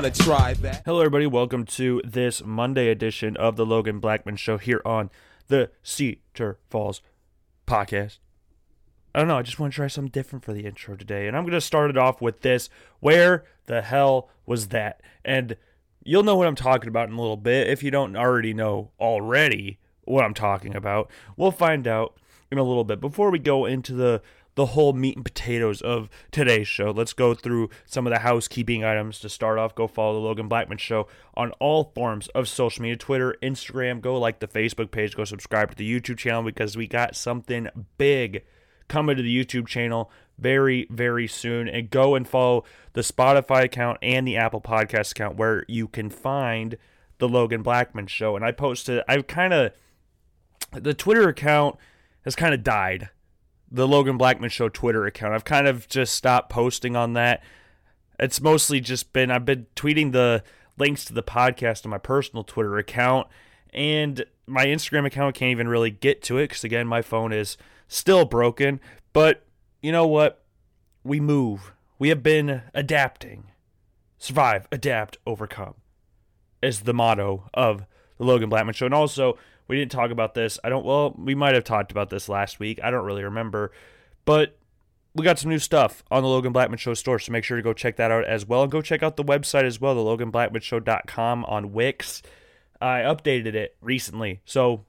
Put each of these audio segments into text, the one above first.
You wanna try that? Hello, everybody. Welcome to this Monday edition of the Logan Blackman Show here on the Cedar Falls podcast. I don't know. I just want to try something different for the intro today. And I'm going to start it off with this Where the hell was that? And you'll know what I'm talking about in a little bit if you don't already know already what I'm talking about. We'll find out in a little bit. Before we go into the the whole meat and potatoes of today's show. Let's go through some of the housekeeping items to start off. Go follow the Logan Blackman Show on all forms of social media Twitter, Instagram. Go like the Facebook page. Go subscribe to the YouTube channel because we got something big coming to the YouTube channel very, very soon. And go and follow the Spotify account and the Apple Podcast account where you can find the Logan Blackman Show. And I posted, I've kind of, the Twitter account has kind of died the Logan Blackman Show Twitter account. I've kind of just stopped posting on that. It's mostly just been I've been tweeting the links to the podcast on my personal Twitter account, and my Instagram account can't even really get to it because again my phone is still broken. But you know what? We move. We have been adapting. Survive, adapt, overcome is the motto of the Logan Blackman Show. And also, we didn't talk about this. I don't, well, we might have talked about this last week. I don't really remember. But we got some new stuff on the Logan Blackman Show store, so make sure to go check that out as well. And go check out the website as well, the loganblackmanshow.com on Wix. I updated it recently, so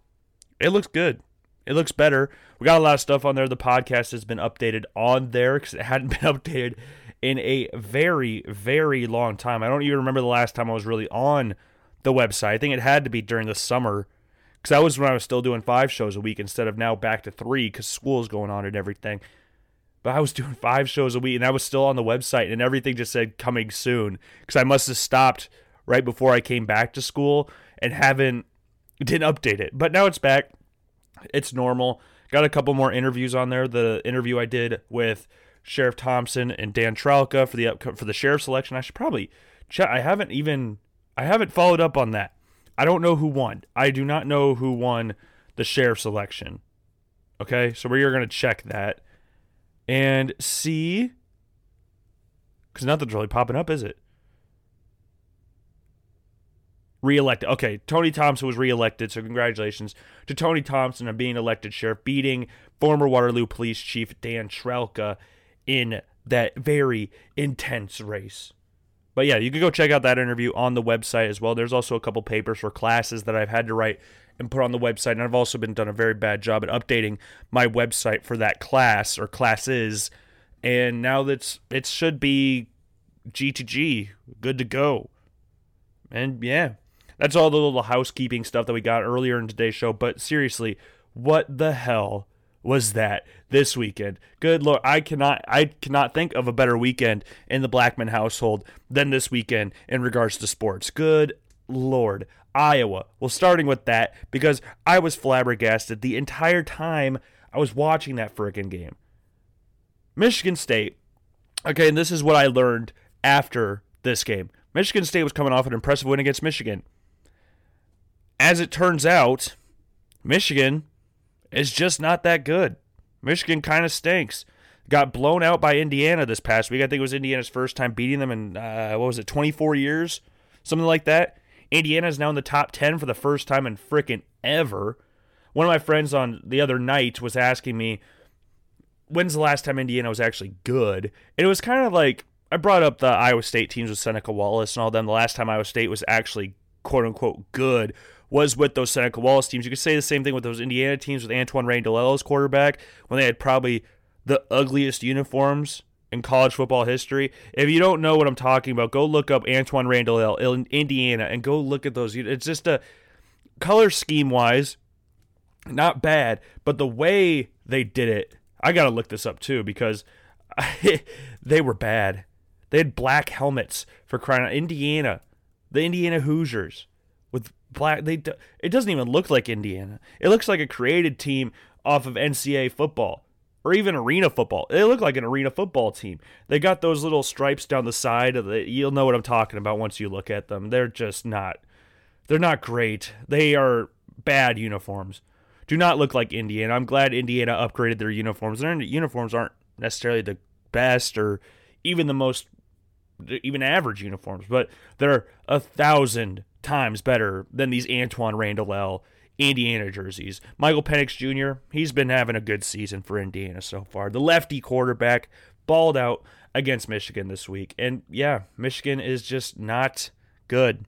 it looks good. It looks better. We got a lot of stuff on there. The podcast has been updated on there because it hadn't been updated in a very, very long time. I don't even remember the last time I was really on the website. I think it had to be during the summer because that was when I was still doing five shows a week instead of now back to three because school's going on and everything. But I was doing five shows a week and I was still on the website and everything just said coming soon because I must have stopped right before I came back to school and haven't didn't update it. But now it's back. It's normal. Got a couple more interviews on there. The interview I did with Sheriff Thompson and Dan Trelka for the up for the sheriff selection. I should probably check. I haven't even I haven't followed up on that. I don't know who won. I do not know who won the sheriff's election. Okay, so we are going to check that and see. Because nothing's really popping up, is it? Reelected. Okay, Tony Thompson was reelected, so congratulations to Tony Thompson on being elected sheriff, beating former Waterloo Police Chief Dan Trelka in that very intense race. But yeah, you can go check out that interview on the website as well. There's also a couple papers for classes that I've had to write and put on the website. And I've also been done a very bad job at updating my website for that class or classes. And now that's it should be G2G, good to go. And yeah, that's all the little housekeeping stuff that we got earlier in today's show. But seriously, what the hell was that this weekend. Good lord, I cannot I cannot think of a better weekend in the Blackman household than this weekend in regards to sports. Good lord. Iowa. Well, starting with that because I was flabbergasted the entire time I was watching that freaking game. Michigan State. Okay, and this is what I learned after this game. Michigan State was coming off an impressive win against Michigan. As it turns out, Michigan is just not that good. Michigan kind of stinks. Got blown out by Indiana this past week. I think it was Indiana's first time beating them in, uh, what was it, 24 years? Something like that. Indiana is now in the top 10 for the first time in frickin' ever. One of my friends on the other night was asking me, when's the last time Indiana was actually good? And it was kind of like, I brought up the Iowa State teams with Seneca Wallace and all them. The last time Iowa State was actually quote unquote good was with those Seneca Wallace teams. You could say the same thing with those Indiana teams with Antwaan Randle as quarterback when they had probably the ugliest uniforms in college football history. If you don't know what I'm talking about, go look up Antwaan Randle in Indiana and go look at those. It's just a color scheme wise, not bad, but the way they did it, I got to look this up too because I, they were bad. They had black helmets for crying out. Indiana, the Indiana Hoosiers with black. They it doesn't even look like Indiana. It looks like a created team off of NCAA football or even arena football. They look like an arena football team. They got those little stripes down the side of the. You'll know what I'm talking about once you look at them. They're just not. They're not great. They are bad uniforms. Do not look like Indiana. I'm glad Indiana upgraded their uniforms. Their uniforms aren't necessarily the best or even the most even average uniforms, but they're a thousand times better than these Antwaan Randle Indiana jerseys. Michael Penix Jr., he's been having a good season for Indiana so far. The lefty quarterback balled out against Michigan this week. And yeah, Michigan is just not good.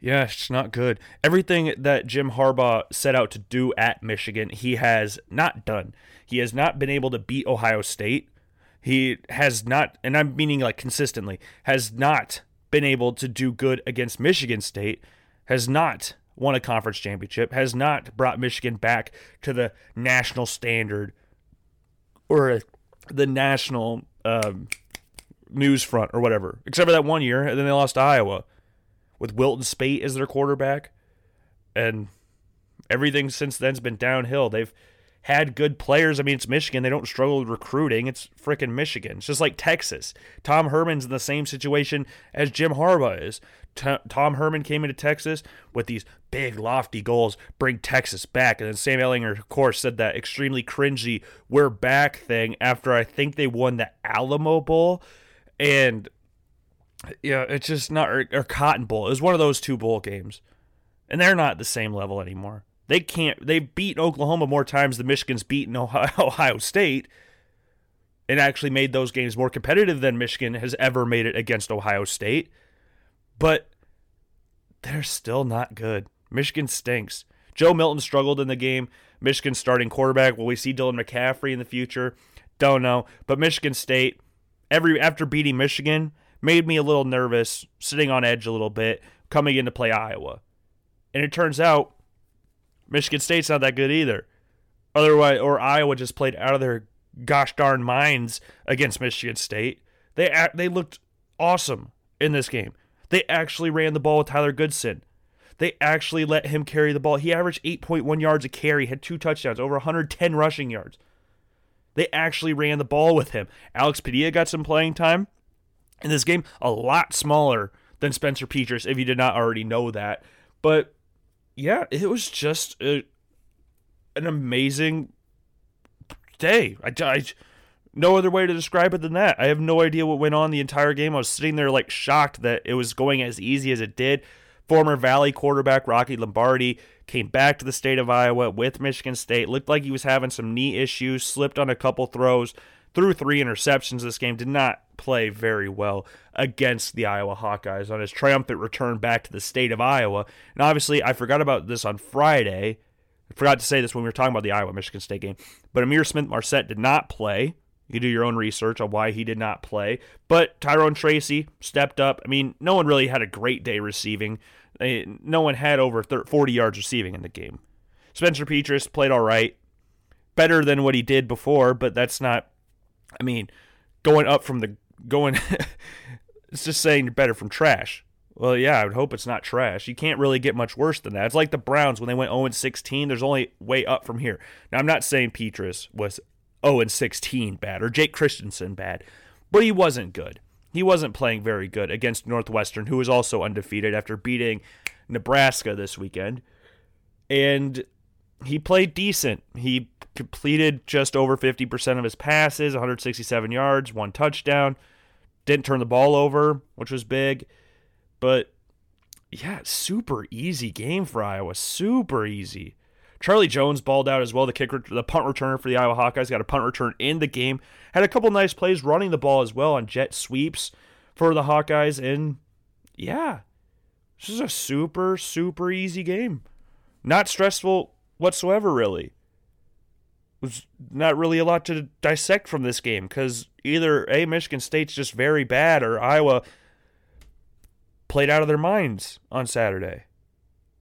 Yeah, it's not good. Everything that Jim Harbaugh set out to do at Michigan, he has not done. He has not been able to beat Ohio State. He has not, and I'm meaning like consistently, has not been able to do good against Michigan State, has not won a conference championship, has not brought Michigan back to the national standard or the national um, news front or whatever, except for that one year, and then they lost to Iowa with Wilton Speight as their quarterback, and everything since then's been downhill. They've had good players. I mean, it's Michigan. They don't struggle with recruiting. It's freaking Michigan. It's just like Texas. Tom Herman's in the same situation as Jim Harbaugh is. T- Tom Herman came into Texas with these big, lofty goals, bring Texas back. And then Sam Ehlinger, of course, said that extremely cringy "we're back" thing after I think they won the Alamo Bowl, and yeah, it's just not or, or Cotton Bowl. It was one of those two bowl games, and they're not the same level anymore. They can't. They've beaten Oklahoma more times than Michigan's beaten Ohio, Ohio State, and actually made those games more competitive than Michigan has ever made it against Ohio State. But they're still not good. Michigan stinks. Joe Milton struggled in the game. Michigan starting quarterback. Will we see Dylan McCaffrey in the future? Don't know. But Michigan State, every after beating Michigan, made me a little nervous, sitting on edge a little bit, coming in to play Iowa. And it turns out Michigan State's not that good either. Otherwise, or Iowa just played out of their gosh darn minds against Michigan State. They they looked awesome in this game. They actually ran the ball with Tyler Goodson. They actually let him carry the ball. He averaged 8.1 yards a carry, had two touchdowns, over 110 rushing yards. They actually ran the ball with him. Alex Padilla got some playing time in this game, a lot smaller than Spencer Petras, if you did not already know that. But yeah, it was just a, an amazing day. I, I, no other way to describe it than that. I have no idea what went on the entire game. I was sitting there like shocked that it was going as easy as it did. Former Valley quarterback Rocky Lombardi came back to the state of Iowa with Michigan State. Looked like he was having some knee issues, slipped on a couple throws, threw three interceptions this game, did not play very well against the Iowa Hawkeyes on his triumphant return back to the state of Iowa. And obviously, I forgot about this on Friday. I forgot to say this when we were talking about the Iowa Michigan State game. But Ihmir Smith Marsette did not play. You do your own research on why he did not play. But Tyrone Tracy stepped up. I mean, no one really had a great day receiving. No one had over 40 yards receiving in the game. Spencer Petras played all right. Better than what he did before, but that's not I mean, going up from the going it's just saying you're better from trash. Well, yeah, I would hope it's not trash. You can't really get much worse than that. It's like the Browns when they went 0 16. There's only way up from here. Now, I'm not saying Petras was 0 16 bad or Jake Christensen bad, but he wasn't good. He wasn't playing very good against Northwestern, who was also undefeated after beating Nebraska this weekend. And he played decent. He completed just over 50% of his passes, 167 yards, one touchdown. Didn't turn the ball over, which was big. But yeah, super easy game for Iowa. Super easy. Charlie Jones balled out as well. The kicker, the punt returner for the Iowa Hawkeyes got a punt return in the game. Had a couple nice plays running the ball as well on jet sweeps for the Hawkeyes. And yeah, this is a super, super easy game. Not stressful whatsoever, really. Was not really a lot to dissect from this game because either A, Michigan State's just very bad, or Iowa played out of their minds on Saturday.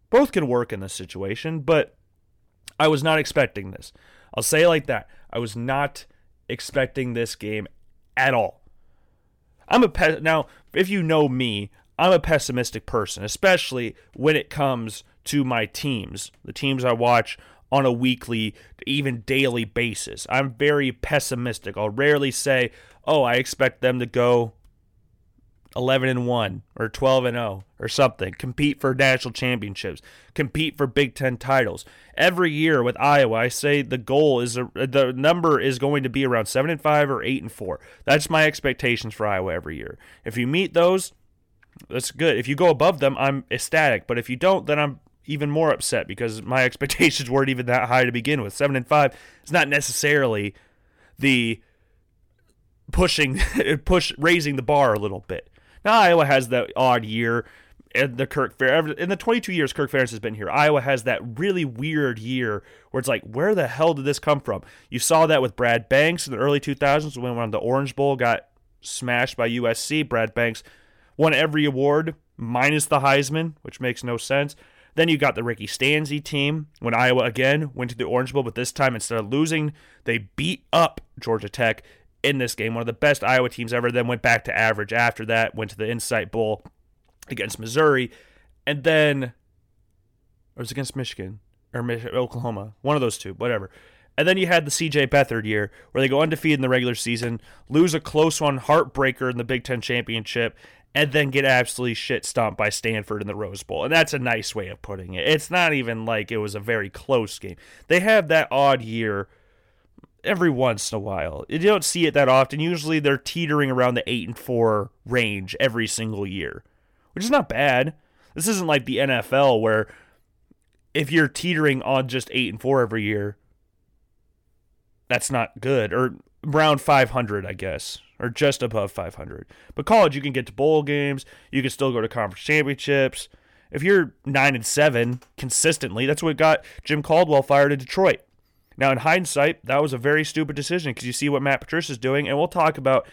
Both can work in this situation, but I was not expecting this. I'll say it like that. I was not expecting this game at all. I'm a pe- now, if you know me, I'm a pessimistic person, especially when it comes to my teams, the teams I watch on a weekly, even daily basis. I'm very pessimistic. I'll rarely say, oh, I expect them to go 11 and 1 or 12 and 0 or something. Compete for national championships. Compete for Big 10 titles. Every year with Iowa, I say the goal is a, the number is going to be around 7 and 5 or 8 and 4. That's my expectations for Iowa every year. If you meet those, that's good. If you go above them, I'm ecstatic. But if you don't, then I'm even more upset because my expectations weren't even that high to begin with. 7 and 5 is not necessarily the pushing push raising the bar a little bit. Now Iowa has that odd year in the Kirk Fair in the 22 years Kirk Ferentz has been here. Iowa has that really weird year where it's like, where the hell did this come from? You saw that with Brad Banks in the early 2000s when won the Orange Bowl, got smashed by USC. Brad Banks won every award minus the Heisman, which makes no sense. Then you got the Ricky Stanzi team when Iowa again went to the Orange Bowl, but this time instead of losing, they beat up Georgia Tech in this game. One of the best Iowa teams ever. Then went back to average after that. Went to the Insight Bowl against Missouri, and then or it was against Michigan or Oklahoma. One of those two, whatever. And then you had the CJ Beathard year where they go undefeated in the regular season, lose a close one, heartbreaker in the Big Ten championship, and then get absolutely shit stomped by Stanford in the Rose Bowl. And that's a nice way of putting it. It's not even like it was a very close game. They have that odd year every once in a while. You don't see it that often. Usually they're teetering around the 8 and 4 range every single year, which is not bad. This isn't like the NFL where if you're teetering on just 8 and 4 every year, that's not good or around 500, I guess, or just above 500. But college you can get to bowl games, you can still go to conference championships. If you're 9 and 7 consistently, that's what got Jim Caldwell fired in Detroit. Now, in hindsight, that was a very stupid decision because you see what Matt Patricia is doing, and we'll talk about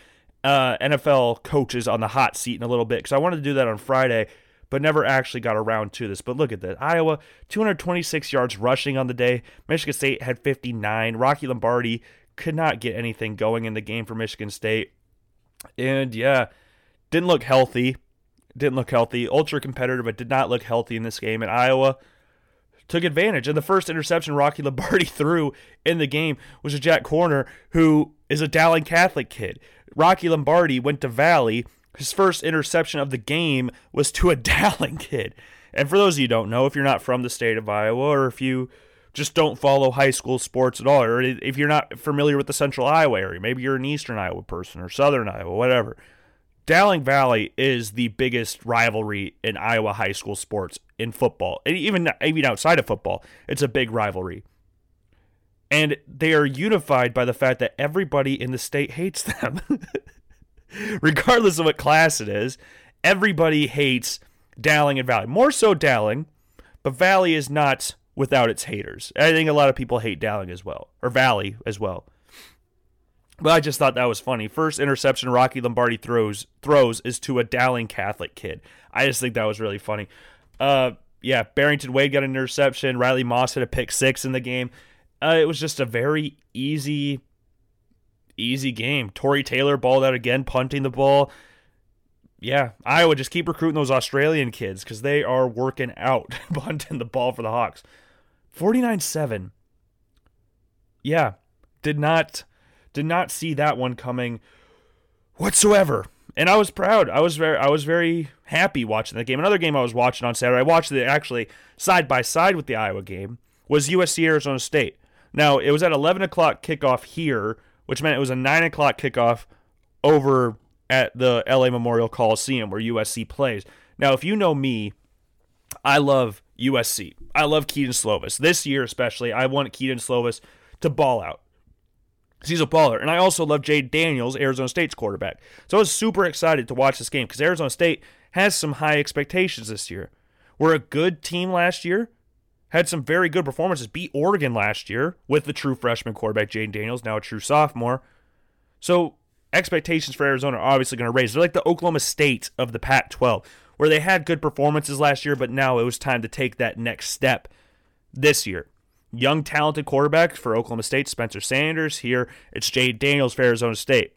uh, NFL coaches on the hot seat in a little bit because I wanted to do that on Friday, but never actually got around to this. But look at that Iowa, 226 yards rushing on the day. Michigan State had 59. Rocky Lombardi could not get anything going in the game for Michigan State. And yeah, didn't look healthy. Didn't look healthy. Ultra competitive, but did not look healthy in this game. And Iowa took advantage. And the first interception Rocky Lombardi threw in the game was a Jack Koerner, who is a Dowling Catholic kid. Rocky Lombardi went to Valley. His first interception of the game was to a Dowling kid. And for those of you who don't know, if you're not from the state of Iowa or if you just don't follow high school sports at all, or if you're not familiar with the central Iowa area, maybe you're an eastern Iowa person or southern Iowa, whatever. Dowling Valley is the biggest rivalry in Iowa high school sports in football, and even even outside of football, it's a big rivalry. And they are unified by the fact that everybody in the state hates them, regardless of what class it is. Everybody hates Dowling and Valley. More so Dowling, but Valley is not without its haters. I think a lot of people hate Dowling as well, or Valley as well. But I just thought that was funny. First interception Rocky Lombardi throws throws is to a Dowling Catholic kid. I just think that was really funny. Uh, yeah, Barrington Wade got an interception. Riley Moss had a pick six in the game. Uh, it was just a very easy, easy game. Tory Taylor balled out again, punting the ball. Yeah, Iowa just keep recruiting those Australian kids because they are working out punting the ball for the Hawks. 49 7. Yeah, did not did not see that one coming whatsoever. And I was proud. I was very I was very happy watching that game. Another game I was watching on Saturday. I watched it actually side by side with the Iowa game was USC Arizona State. Now it was at eleven o'clock kickoff here, which meant it was a nine o'clock kickoff over at the LA Memorial Coliseum where USC plays. Now, if you know me, I love USC. I love Kedon Slovis. This year especially, I want Kedon Slovis to ball out he's a baller. And I also love Jayden Daniels, Arizona State's quarterback. So I was super excited to watch this game because Arizona State has some high expectations this year. We're a good team last year, had some very good performances, beat Oregon last year with the true freshman quarterback, Jayden Daniels, now a true sophomore. So expectations for Arizona are obviously going to raise. They're like the Oklahoma State of the Pac 12, where they had good performances last year, but now it was time to take that next step this year young, talented quarterback for Oklahoma State, Spencer Sanders. Here, it's Jayden Daniels for Arizona State.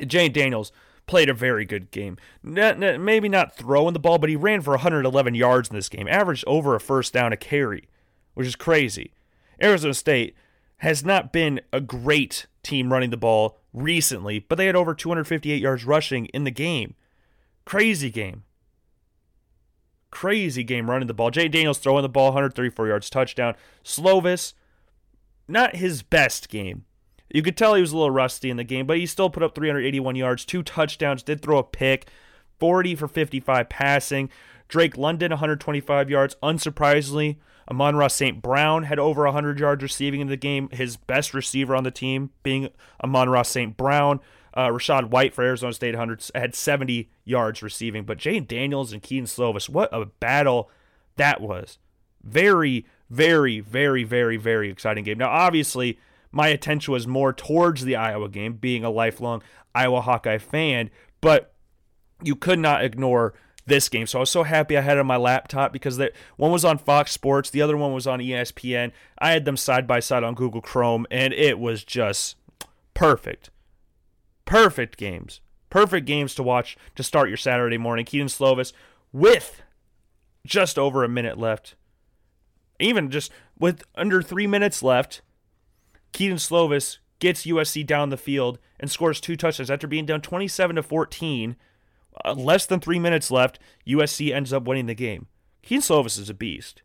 Jayden Daniels played a very good game. maybe not throwing the ball, but he ran for 111 yards in this game, averaged over a first down a carry, which is crazy. Arizona State has not been a great team running the ball recently, but they had over 258 yards rushing in the game. Crazy game. Crazy game running the ball. Jay Daniels throwing the ball 134 yards, touchdown. Slovis, not his best game. You could tell he was a little rusty in the game, but he still put up 381 yards, two touchdowns, did throw a pick, 40 for 55 passing. Drake London, 125 yards. Unsurprisingly, Amon-Ra St. Brown had over 100 yards receiving in the game. His best receiver on the team being Amon-Ra St. Brown. Uh, Rachaad White for Arizona State had 70 yards receiving. But Jane Daniels and Kedon Slovis, what a battle that was. Very, very, very, very, very exciting game. Now, obviously, my attention was more towards the Iowa game, being a lifelong Iowa Hawkeye fan, but you could not ignore this game. So I was so happy I had it on my laptop because that one was on Fox Sports, the other one was on ESPN. I had them side by side on Google Chrome, and it was just perfect. Perfect games. Perfect games to watch to start your Saturday morning. Kedon Slovis with just over a minute left. Even just with under three minutes left, Kedon Slovis gets USC down the field and scores two touchdowns after being down 27 to 14 uh, less than three minutes left, USC ends up winning the game. Kedon Slovis is a beast.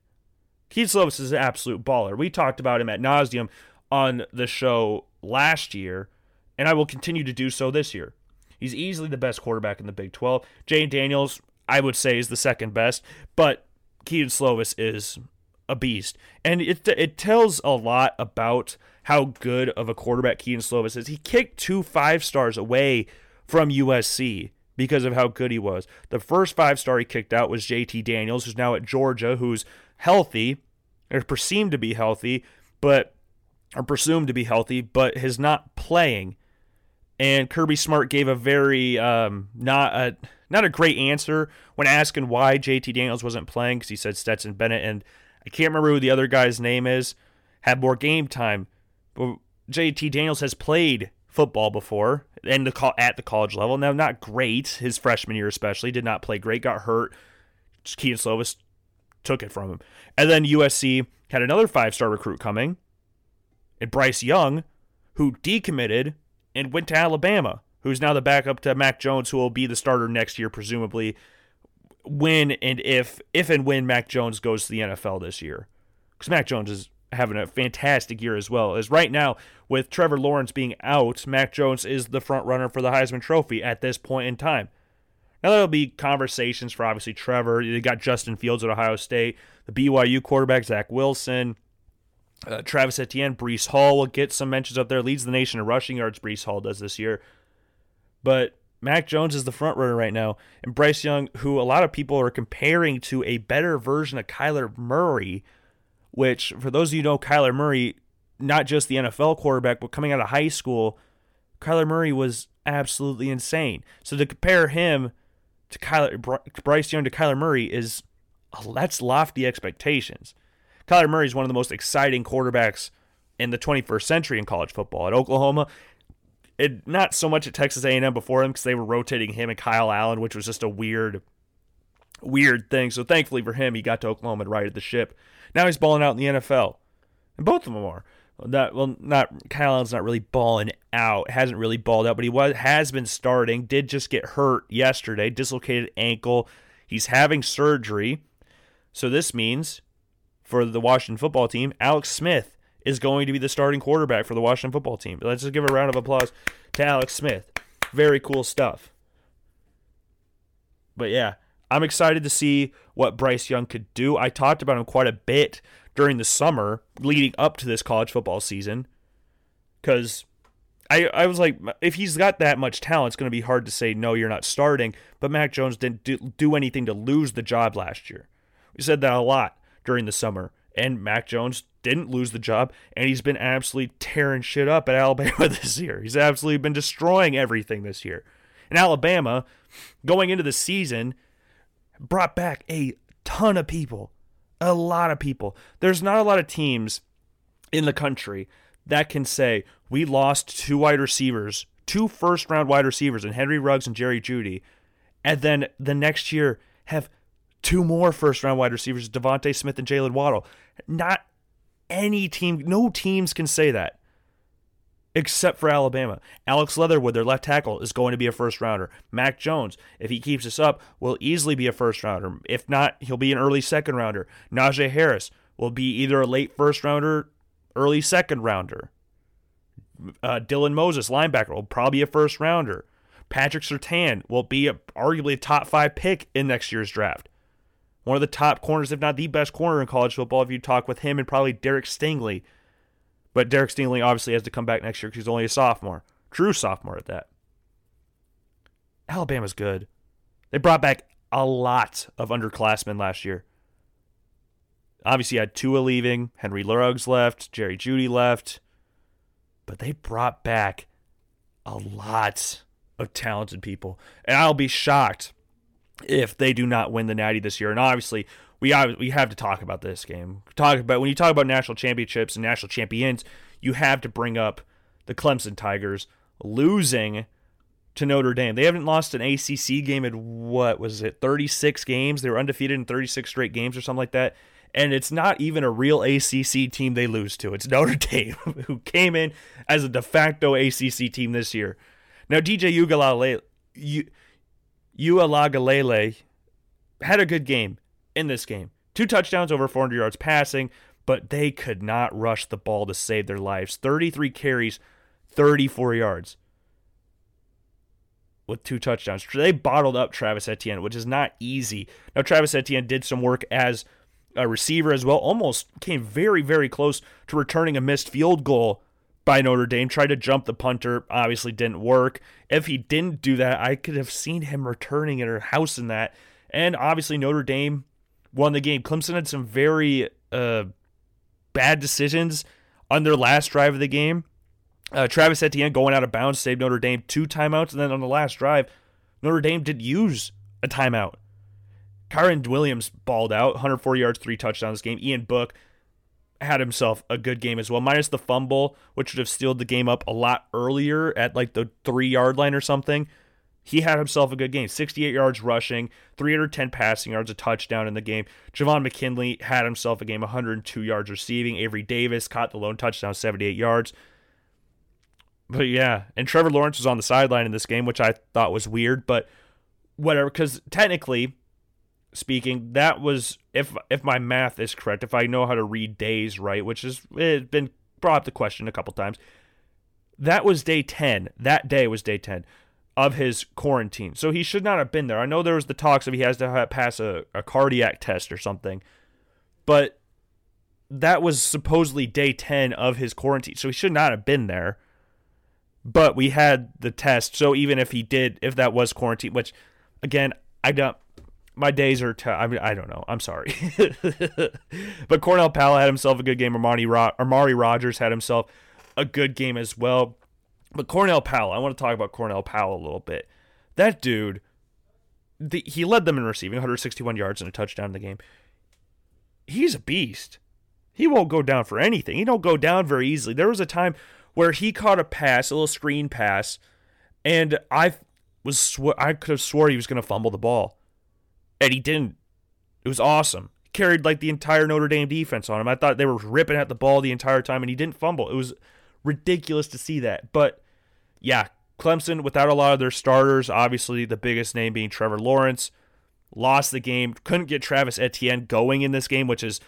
Kedon Slovis is an absolute baller. We talked about him at nauseum on the show last year, and I will continue to do so this year. He's easily the best quarterback in the Big 12. Jay Daniels, I would say, is the second best, but Kedon Slovis is a beast. And it, it tells a lot about how good of a quarterback Kedon Slovis is. He kicked two five stars away from USC because of how good he was. The first five star he kicked out was JT Daniels, who's now at Georgia, who's healthy, or presumed to be healthy, but or presumed to be healthy, but is not playing. And Kirby Smart gave a very um, not a not a great answer when asking why JT Daniels wasn't playing because he said Stetson Bennett and I can't remember who the other guy's name is had more game time. But JT Daniels has played football before and the call at the college level. Now, not great. His freshman year, especially, did not play great. Got hurt. Kedon Slovis took it from him. And then USC had another five star recruit coming, and Bryce Young, who decommitted and went to Alabama, who's now the backup to Mac Jones, who will be the starter next year, presumably. When and if if and when Mac Jones goes to the NFL this year, because Mac Jones is having a fantastic year as well. As right now, with Trevor Lawrence being out, Mac Jones is the front runner for the Heisman Trophy at this point in time. Now there'll be conversations for obviously Trevor. You got Justin Fields at Ohio State, the BYU quarterback Zach Wilson, uh, Travis Etienne, Breece Hall will get some mentions up there. Leads the nation in rushing yards. Breece Hall does this year, but Mac Jones is the front runner right now, and Bryce Young, who a lot of people are comparing to a better version of Kyler Murray which, for those of you who know Kyler Murray, not just the NFL quarterback, but coming out of high school, Kyler Murray was absolutely insane. So to compare him to Kyler, Bryce Young to Kyler Murray is that's lofty expectations. Kyler Murray is one of the most exciting quarterbacks in the 21st century in college football. At Oklahoma, it, not so much at Texas A&M before him because they were rotating him and Kyle Allen, which was just a weird, weird thing. So thankfully for him, he got to Oklahoma and righted the ship. Now he's balling out in the NFL, and both of them are. That well, not Kyle Allen's not really balling out. Hasn't really balled out, but he was has been starting. Did just get hurt yesterday, dislocated ankle. He's having surgery, so this means for the Washington football team, Alex Smith is going to be the starting quarterback for the Washington football team. Let's just give a round of applause to Alex Smith. Very cool stuff. But yeah, I'm excited to see what Bryce Young could do. I talked about him quite a bit during the summer leading up to this college football season because I, I was like, if he's got that much talent, it's going to be hard to say, no, you're not starting. But Mac Jones didn't do, do anything to lose the job last year. We said that a lot during the summer. And Mac Jones didn't lose the job, and he's been absolutely tearing shit up at Alabama this year. He's absolutely been destroying everything this year. And Alabama, going into the season, brought back a ton of people. A lot of people. There's not a lot of teams in the country that can say, we lost two wide receivers, two first round wide receivers, and Henry Ruggs and Jerry Jeudy, and then the next year have two more first round wide receivers, DeVonta Smith and Jaylen Waddle. Not any team, no teams can say that. except for Alabama. Alex Leatherwood, their left tackle, is going to be a first rounder. Mac Jones, if he keeps this up, will easily be a first rounder. If not, he'll be an early second rounder. Najee Harris will be either a late first rounder, early second rounder. Uh, Dylan Moses, linebacker, will probably be a first rounder. Patrick Surtain will be a, arguably a top five pick in next year's draft. One of the top corners, if not the best corner in college football, if you talk with him and probably Derek Stingley but Derek Stingley obviously has to come back next year because he's only a sophomore. True sophomore at that. Alabama's good. They brought back a lot of underclassmen last year. Obviously, had Tua leaving, Henry Ruggs left, Jerry Jeudy left, but they brought back a lot of talented people. And I'll be shocked if they do not win the Natty this year. And obviously, we we have to talk about this game. Talk about when you talk about national championships and national champions, you have to bring up the Clemson Tigers losing to Notre Dame. They haven't lost an ACC game in what was it, 36 games? They were undefeated in 36 straight games or something like that. And it's not even a real ACC team they lose to. It's Notre Dame, who came in as a de facto ACC team this year. Now, DJ Uiagalelei, Uiagalelei had a good game in this game. Two touchdowns over 400 yards passing, but they could not rush the ball to save their lives. 33 carries, 34 yards with two touchdowns. They bottled up Travis Etienne, which is not easy. Now, Travis Etienne did some work as a receiver as well, almost came very, very close to returning a missed field goal by Notre Dame. Tried to jump the punter, obviously didn't work. If he didn't do that, I could have seen him returning at her house in that. And obviously, Notre Dame won the game. Clemson had some very uh, bad decisions on their last drive of the game. Uh, Travis Etienne going out of bounds saved Notre Dame two timeouts, and then on the last drive, Notre Dame did use a timeout. Kyren Williams balled out, 140 yards, three touchdowns this game. Ian Book had himself a good game as well, minus the fumble, which would have sealed the game up a lot earlier at like the three yard line or something he had himself a good game 68 yards rushing, 310 passing yards, a touchdown in the game. Javon McKinley had himself a game 102 yards receiving. Avery Davis caught the lone touchdown, 78 yards. But yeah, and Trevor Lawrence was on the sideline in this game, which I thought was weird, but whatever, because technically speaking, that was if if my math is correct, if I know how to read days right, which has been brought up the question a couple times. That was day 10. That day was day 10 of his quarantine. So he should not have been there. I know there was the talks of he has to pass a, a cardiac test or something, but that was supposedly day 10 of his quarantine. So he should not have been there. But we had the test. So even if he did, if that was quarantine, which again, I don't, my days are, t- I mean, I don't know. I'm sorry. but Cornell Powell had himself a good game. Armani Ro- Amari Rogers had himself a good game as well. But Cornell Powell, I want to talk about Cornell Powell a little bit. That dude, the, he led them in receiving 161 yards and a touchdown in the game. He's a beast. He won't go down for anything. He don't go down very easily. There was a time where he caught a pass, a little screen pass, and I was sw- I could have swore he was going to fumble the ball, and he didn't. It was awesome. He carried like the entire Notre Dame defense on him. I thought they were ripping at the ball the entire time, and he didn't fumble. It was ridiculous to see that, but yeah, Clemson, without a lot of their starters, obviously the biggest name being Trevor Lawrence, lost the game. Couldn't get Travis Etienne going in this game, which is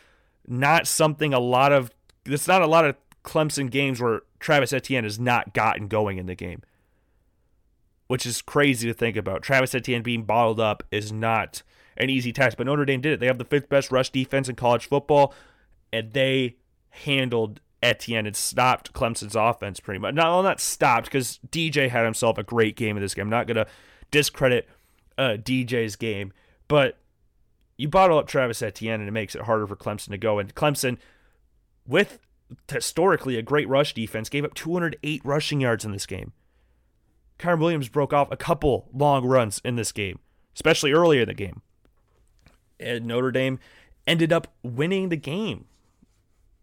not something a lot of. It's not a lot of Clemson games where Travis Etienne has not gotten going in the game, which is crazy to think about. Travis Etienne being bottled up is not an easy task, but Notre Dame did it. They have the fifth best rush defense in college football, and they handled Etienne and stopped Clemson's offense pretty much. Not well, not stopped because DJ had himself a great game in this game. I'm not gonna discredit uh, DJ's game, but you bottle up Travis Etienne and it makes it harder for Clemson to go. And Clemson, with historically a great rush defense, gave up 208 rushing yards in this game. Kyren Williams broke off a couple long runs in this game, especially earlier in the game. Notre Dame ended up winning the game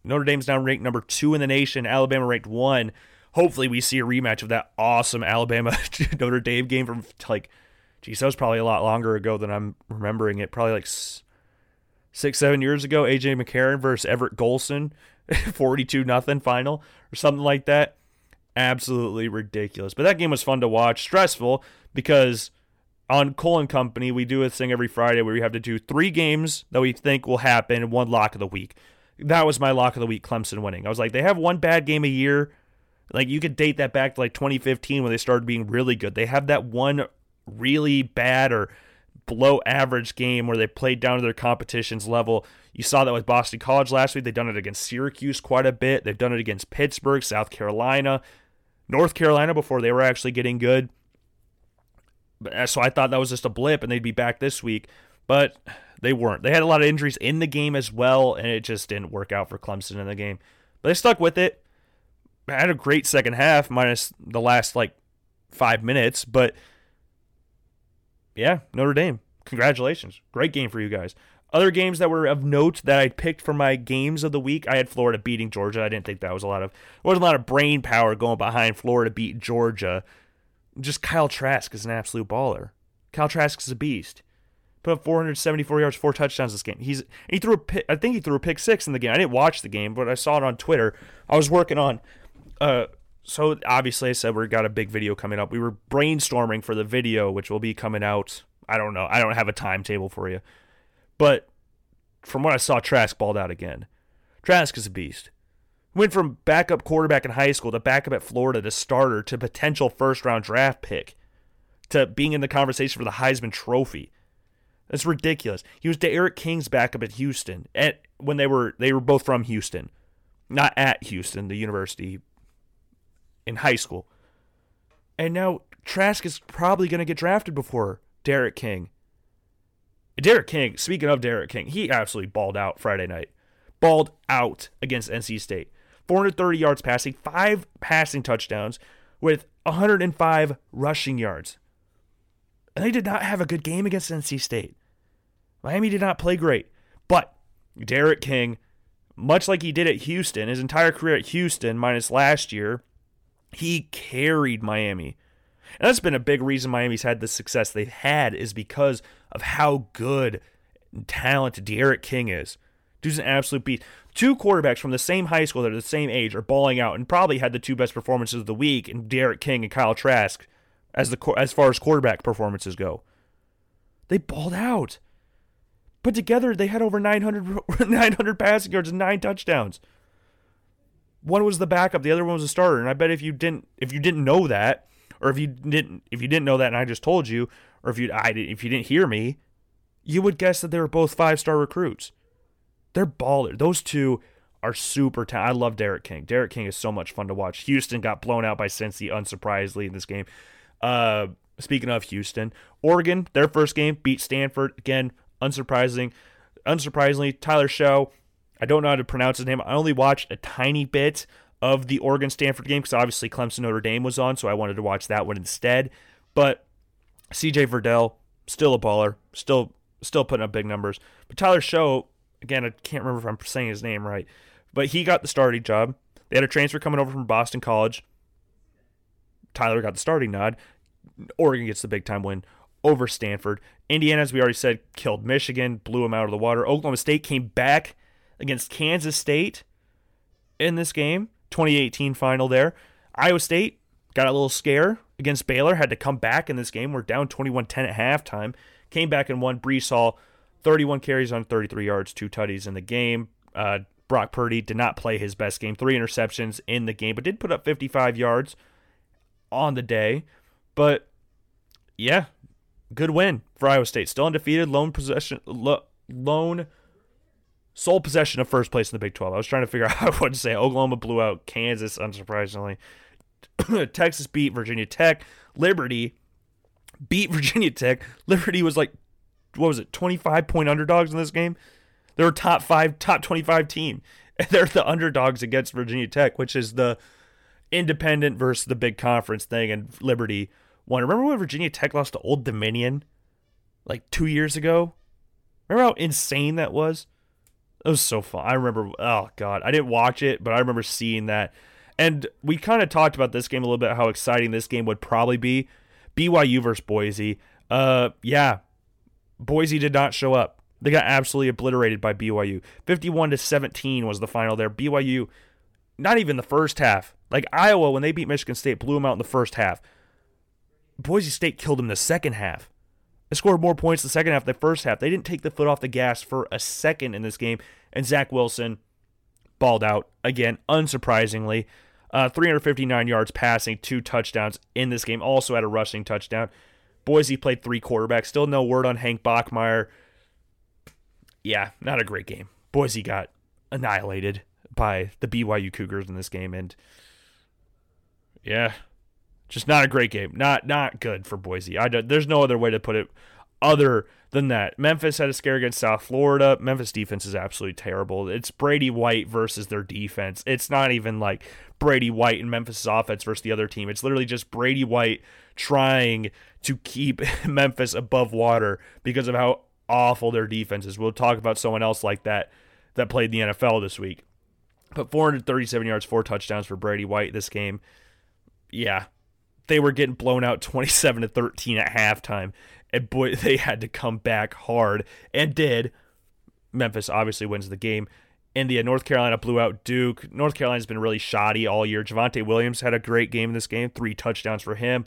Notre Dame's now ranked number two in the nation. Alabama ranked one. Hopefully, we see a rematch of that awesome Alabama Notre Dame game from like, geez, that was probably a lot longer ago than I'm remembering it. Probably like six, seven years ago. AJ McCarron versus Everett Golson, 42 nothing final or something like that. Absolutely ridiculous. But that game was fun to watch. Stressful because on Colin Company, we do a thing every Friday where we have to do three games that we think will happen and one lock of the week. That was my lock of the week, Clemson winning. I was like, they have one bad game a year. Like you could date that back to like 2015 when they started being really good. They have that one really bad or below average game where they played down to their competition's level. You saw that with Boston College last week. They've done it against Syracuse quite a bit. They've done it against Pittsburgh, South Carolina, North Carolina before they were actually getting good. So I thought that was just a blip and they'd be back this week, but they weren't. They had a lot of injuries in the game as well, and it just didn't work out for Clemson in the game. But they stuck with it. Had a great second half, minus the last like five minutes, but yeah, Notre Dame. Congratulations. Great game for you guys. Other games that were of note that I picked for my games of the week, I had Florida beating Georgia. I didn't think that was a lot of wasn't a lot of brain power going behind Florida beat Georgia. Just Kyle Trask is an absolute baller. Kyle Trask is a beast. Put up 474 yards, four touchdowns this game. He's he threw a pick, I think he threw a pick six in the game. I didn't watch the game, but I saw it on Twitter. I was working on uh so obviously I said we got a big video coming up. We were brainstorming for the video, which will be coming out. I don't know. I don't have a timetable for you. But from what I saw, Trask balled out again. Trask is a beast. Went from backup quarterback in high school to backup at Florida to starter to potential first round draft pick to being in the conversation for the Heisman Trophy. That's ridiculous. He was D'Eriq King's backup at Houston at when they were they were both from Houston, not at Houston, the university in high school. And now Trask is probably going to get drafted before D'Eriq King. D'Eriq King, speaking of D'Eriq King, he absolutely balled out Friday night. Balled out against NC State. 430 yards passing, five passing touchdowns with 105 rushing yards. And they did not have a good game against NC State. Miami did not play great. But D'Eriq King, much like he did at Houston, his entire career at Houston, minus last year, he carried Miami. And that's been a big reason Miami's had the success they've had is because of how good and talented D'Eriq King is. Dude's an absolute beast. Two quarterbacks from the same high school that are the same age are balling out and probably had the two best performances of the week in D'Eriq King and Kyle Trask as the as far as quarterback performances go. They balled out. But together they had over 900, 900 passing yards and nine touchdowns one was the backup, the other one was a starter. And I bet if you didn't if you didn't know that, or if you didn't if you didn't know that and I just told you, or if you I if you didn't hear me, you would guess that they were both five star recruits. They're baller. Those two are super talented. I love D'Eriq King. D'Eriq King is so much fun to watch. Houston got blown out by Cincy, unsurprisingly, in this game. Uh, speaking of Houston, Oregon, their first game beat Stanford again. Unsurprising, unsurprisingly, Tyler Show. I don't know how to pronounce his name. I only watched a tiny bit of the Oregon Stanford game because obviously Clemson Notre Dame was on, so I wanted to watch that one instead. But CJ Verdell, still a baller, still still putting up big numbers. But Tyler Shough, again, I can't remember if I'm saying his name right, but he got the starting job. They had a transfer coming over from Boston College. Tyler got the starting nod. Oregon gets the big time win over Stanford. Indiana, as we already said, killed Michigan, blew them out of the water. Oklahoma State came back against Kansas State in this game, 2018 final there. Iowa State got a little scare against Baylor, had to come back in this game. We're down 21 10 at halftime. Came back and won. Breece Hall, 31 carries on 33 yards, two tutties in the game. Uh, Brock Purdy did not play his best game, three interceptions in the game, but did put up 55 yards on the day. But yeah, good win for Iowa State. Still undefeated, lone possession, lo- lone sole possession of first place in the Big 12. I was trying to figure out what to say. Oklahoma blew out Kansas, unsurprisingly. Texas beat Virginia Tech. Liberty beat Virginia Tech. Liberty was like, what was it, 25 point underdogs in this game? They're a top five, top 25 team. And they're the underdogs against Virginia Tech, which is the independent versus the big conference thing. And Liberty won. Remember when Virginia Tech lost to Old Dominion like two years ago? Remember how insane that was? It was so fun. I remember, oh god, I didn't watch it, but I remember seeing that. And we kind of talked about this game a little bit, how exciting this game would probably be. BYU versus Boise. Uh, yeah, Boise did not show up. They got absolutely obliterated by BYU. 51 to 17 was the final there. BYU, not even the first half. Like Iowa, when they beat Michigan State, blew them out in the first half. Boise State killed them the second half. They scored more points the second half than the first half. They didn't take the foot off the gas for a second in this game. And Zach Wilson balled out again, unsurprisingly. Uh, 359 yards passing, two touchdowns in this game. Also had a rushing touchdown. Boise played three quarterbacks. Still no word on Hank Bachmeier. Yeah, not a great game. Boise got annihilated by the BYU Cougars in this game, and yeah, just not a great game. Not not good for Boise. I there's no other way to put it other than that. Memphis had a scare against South Florida. Memphis defense is absolutely terrible. It's Brady White versus their defense. It's not even like Brady White and Memphis' offense versus the other team. It's literally just Brady White trying to keep Memphis above water because of how awful their defense is. We'll talk about someone else like that that played the NFL this week. But 437 yards, four touchdowns for Brady White this game. Yeah, they were getting blown out 27 to 13 at halftime and boy, they had to come back hard and did. Memphis obviously wins the game. India, North Carolina blew out Duke. North Carolina's been really shoddy all year. Javonte Williams had a great game in this game, three touchdowns for him.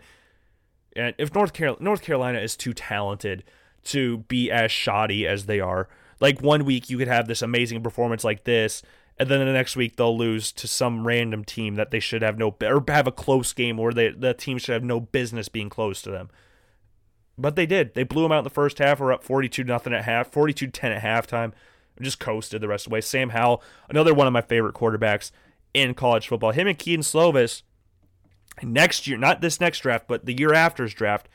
And if North Carolina, North Carolina is too talented to be as shoddy as they are, like one week you could have this amazing performance like this, and then the next week they'll lose to some random team that they should have no or have a close game where they the team should have no business being close to them. But they did. They blew them out in the first half. We're up 42 nothing at half, 42 10 at halftime. Just coasted the rest of the way. Sam Howell, another one of my favorite quarterbacks in college football. Him and Kedon Slovis, next year, not this next draft, but the year after's draft,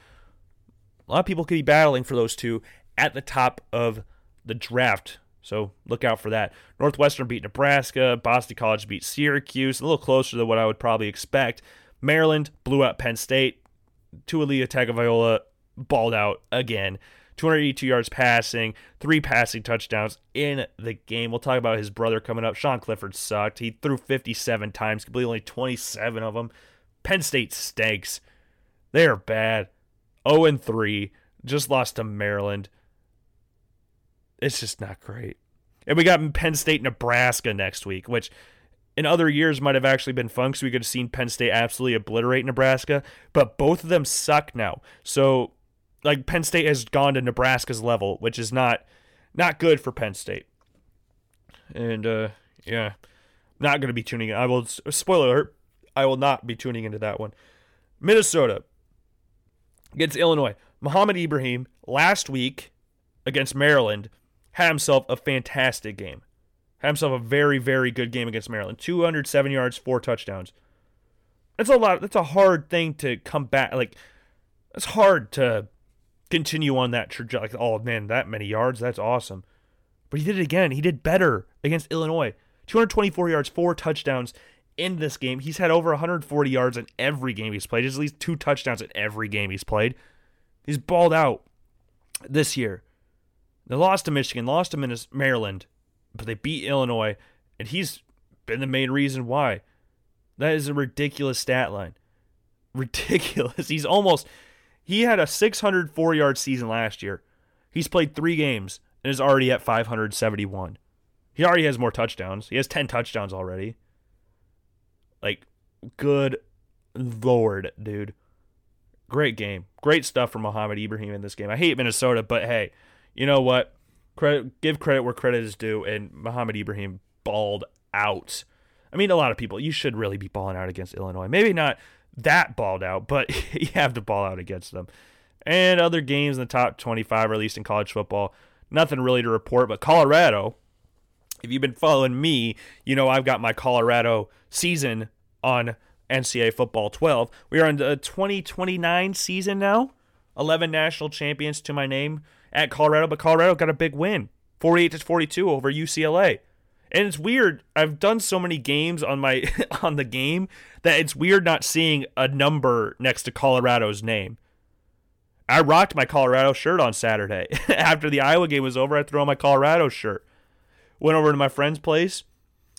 a lot of people could be battling for those two at the top of the draft. So look out for that. Northwestern beat Nebraska. Boston College beat Syracuse. A little closer than what I would probably expect. Maryland blew out Penn State. Taulia Tagovailoa balled out again. 282 yards passing, three passing touchdowns in the game. We'll talk about his brother coming up. Sean Clifford sucked. He threw 57 times, completely only 27 of them. Penn State stinks. They are bad. 0 and 3. Just lost to Maryland. It's just not great. And we got Penn State, Nebraska next week, which in other years might have actually been fun because we could have seen Penn State absolutely obliterate Nebraska. But both of them suck now. So like Penn State has gone to Nebraska's level, which is not not good for Penn State. And uh, yeah, not to be tuning in. I will spoiler alert. I will not be tuning into that one. Minnesota against Illinois. Mohamed Ibrahim last week against Maryland had himself a fantastic game. Had himself a very very good game against Maryland. 207 yards, four touchdowns. That's a lot. That's a hard thing to come back. Like it's hard to continue on that trajectory. Like, oh man, that many yards, that's awesome. But he did it again. He did better against Illinois. 224 yards, four touchdowns in this game. He's had over 140 yards in every game he's played. He's at least two touchdowns in every game he's played. He's balled out this year. They lost to Michigan, lost to Maryland, but they beat Illinois, and he's been the main reason why. That is a ridiculous stat line. Ridiculous. He's almost he had a 604 yard season last year. He's played three games and is already at 571. He already has more touchdowns. He has 10 touchdowns already. Like, good lord, dude. Great game. Great stuff from Mohamed Ibrahim in this game. I hate Minnesota, but hey, you know what? Credit, give credit where credit is due, and Mohamed Ibrahim balled out. I mean, a lot of people, you should really be balling out against Illinois. Maybe not that balled out, but you have to ball out against them. And other games in the top 25 released in college football, nothing really to report. But Colorado, if you've been following me, you know I've got my Colorado season on NCAA Football 12. We are in the 2029 season now. 11 national champions to my name at Colorado, but Colorado got a big win 48 to 42 over UCLA. And it's weird. I've done so many games on my on the game that it's weird not seeing a number next to Colorado's name. I rocked my Colorado shirt on Saturday. After the Iowa game was over, I threw on my Colorado shirt. Went over to my friend's place,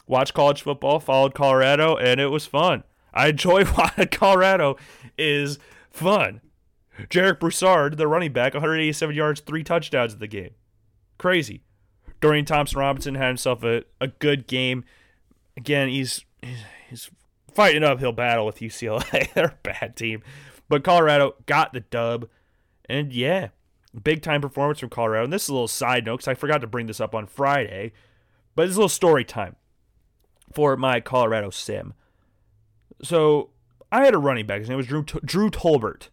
watched college football, followed Colorado, and it was fun. I enjoy why Colorado is fun. Jarek Broussard, the running back, 187 yards, three touchdowns in the game. Crazy. Dorian Thompson Robinson had himself a, a good game. Again, he's he's fighting an uphill battle with UCLA. They're a bad team. But Colorado got the dub. And yeah, big time performance from Colorado. And this is a little side note because I forgot to bring this up on Friday. But it's a little story time for my Colorado sim. So I had a running back. His name was Drew, Drew Tolbert.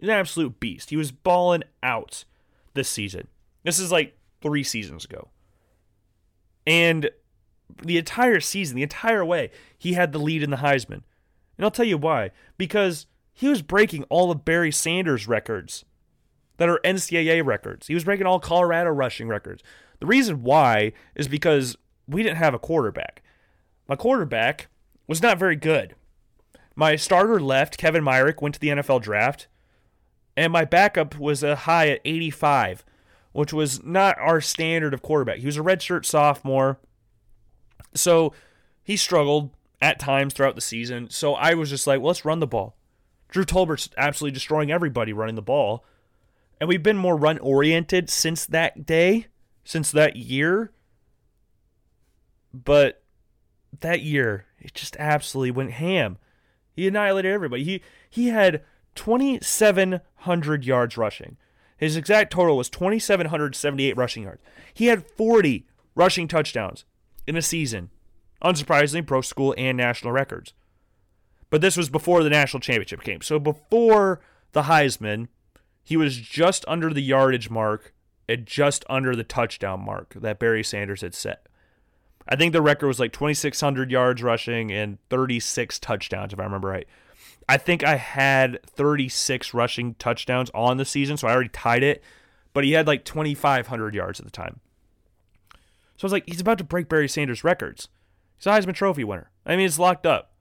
An absolute beast. He was balling out this season. This is like three seasons ago. And the entire season, the entire way, he had the lead in the Heisman. And I'll tell you why. Because he was breaking all of Barry Sanders' records that are NCAA records. He was breaking all Colorado rushing records. The reason why is because we didn't have a quarterback. My quarterback was not very good. My starter left, Kevin Myrick, went to the NFL draft, and my backup was a high at 85, which was not our standard of quarterback. He was a redshirt sophomore, so he struggled at times throughout the season. So I was just like, well, let's run the ball. Drew Tolbert's absolutely destroying everybody running the ball. And we've been more run oriented since that day, since that year. But that year, it just absolutely went ham. He annihilated everybody. He he had 2700 yards rushing. His exact total was 2778 rushing yards. He had 40 rushing touchdowns in a season. Unsurprisingly, pro school and national records. But this was before the national championship came. So before the Heisman, he was just under the yardage mark and just under the touchdown mark that Barry Sanders had set. I think the record was like 2,600 yards rushing and 36 touchdowns, if I remember right. I think I had 36 rushing touchdowns on the season, so I already tied it, but he had like 2,500 yards at the time. So I was like, he's about to break Barry Sanders' records. He's a Heisman Trophy winner. I mean, it's locked up.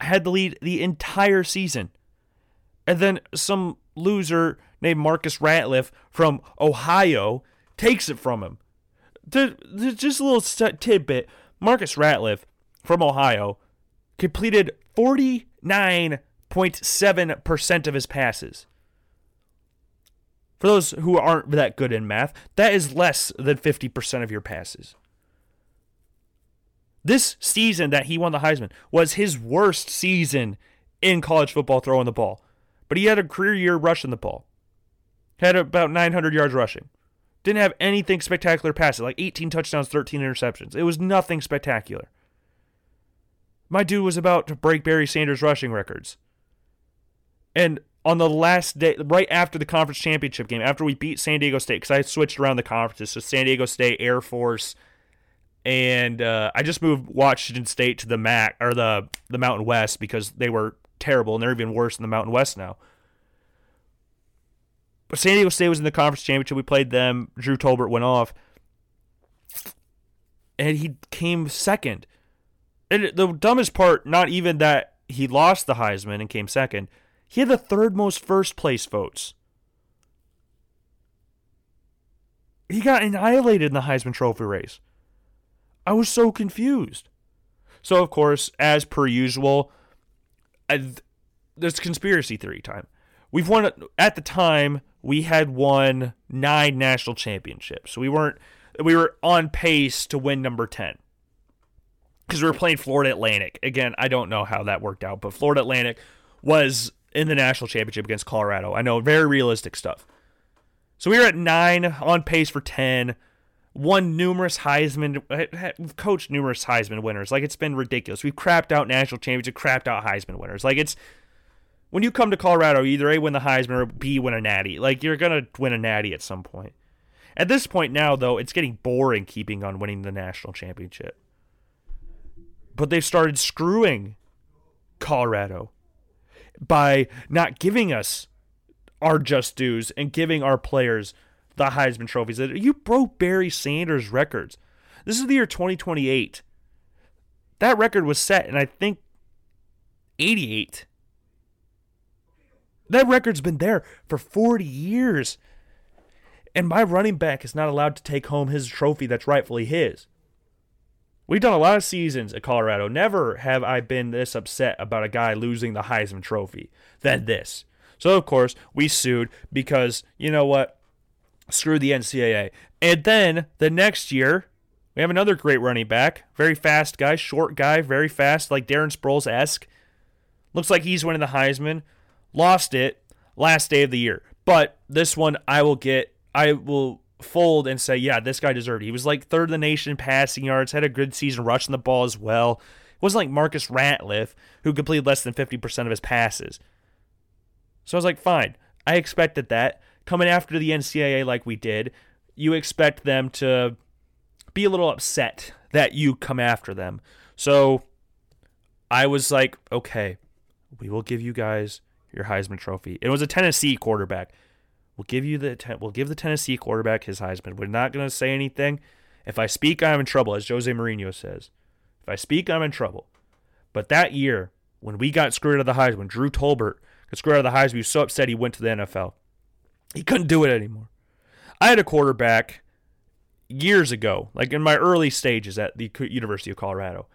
I had the lead the entire season. And then some loser named Marcus Ratliff from Ohio takes it from him just a little tidbit Marcus Ratliff from Ohio completed 49.7% of his passes. For those who aren't that good in math, that is less than 50% of your passes. This season that he won the Heisman was his worst season in college football throwing the ball. But he had a career year rushing the ball. Had about 900 yards rushing. Didn't have anything spectacular passes, like 18 touchdowns, 13 interceptions. It was nothing spectacular. My dude was about to break Barry Sanders' rushing records. And on the last day, right after the conference championship game, after we beat San Diego State, because I switched around the conferences, so San Diego State, Air Force, and uh, I just moved Washington State to the MAC or the the Mountain West because they were terrible and they're even worse than the Mountain West now. But San Diego State was in the conference championship. We played them. Drew Tolbert went off, and he came second. And the dumbest part, not even that he lost the Heisman and came second, he had the third most first place votes. He got annihilated in the Heisman Trophy race. I was so confused. So, of course, as per usual, I, there's conspiracy theory time. We've won at the time we had won nine national championships. So we weren't we were on pace to win number 10 because we were playing Florida Atlantic. Again, I don't know how that worked out, but Florida Atlantic was in the national championship against Colorado. I know, very realistic stuff. So we were at nine, on pace for 10, won numerous Heisman, we've coached numerous Heisman winners. Like, it's been ridiculous. We've crapped out national championship, crapped out Heisman winners. Like, it's when you come to Colorado, either A, win the Heisman or B, win a natty. Like, you're going to win a natty at some point. At this point now, though, it's getting boring keeping on winning the national championship. But they've started screwing Colorado by not giving us our just dues and giving our players the Heisman trophies. You broke Barry Sanders' records. This is the year 2028. That record was set in, I think, 88. That record's been there for 40 years. And my running back is not allowed to take home his trophy that's rightfully his. We've done a lot of seasons at Colorado. Never have I been this upset about a guy losing the Heisman Trophy than this. So, of course, we sued because, you know what? Screw the NCAA. And then the next year, We have another great running back, very fast guy, short guy, very fast, like Darren Sproles esque. Looks like he's winning the Heisman. Lost it last day of the year. But this one I will get I will fold and say, yeah, this guy deserved it. He was like third in the nation in passing yards, had a good season rushing the ball as well. It wasn't like Marcus Ratliff, who completed less than 50% of his passes. So I was like, fine. I expected that. Coming after the NCAA like we did, you expect them to be a little upset that you come after them. So I was like, okay, we will give you guys your Heisman Trophy. It was a Tennessee quarterback. We'll give you the we'll give the Tennessee quarterback his Heisman. We're not going to say anything. If I speak, I'm in trouble, as Jose Mourinho says. If I speak, I'm in trouble. But that year, when we got screwed out of the Heisman, when Drew Tolbert got screwed out of the Heisman, he was so upset he went to the NFL. He couldn't do it anymore. I had a quarterback years ago, like in my early stages at the University of Colorado,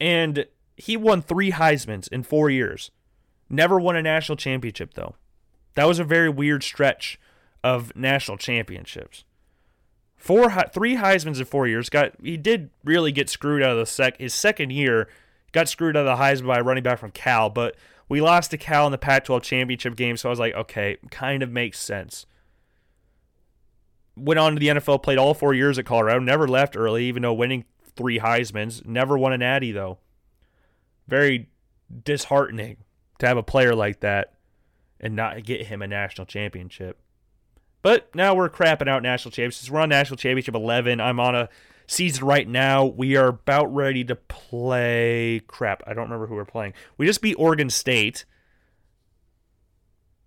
and he won three Heisman's in four years. Never won a national championship though. That was a very weird stretch of national championships. Four, three Heisman's in four years. Got he did really get screwed out of the sec. His second year got screwed out of the Heisman by running back from Cal, but we lost to Cal in the Pac-12 championship game, so I was like, okay, kind of makes sense. Went on to the NFL, played all four years at Colorado, never left early, even though winning three Heisman's. Never won an Natty though. Very disheartening to have a player like that and not get him a national championship. But now we're crapping out national championships. We're on national championship 11. I'm on a season right now. We are about ready to play. Crap, I don't remember who we're playing. We just beat Oregon State.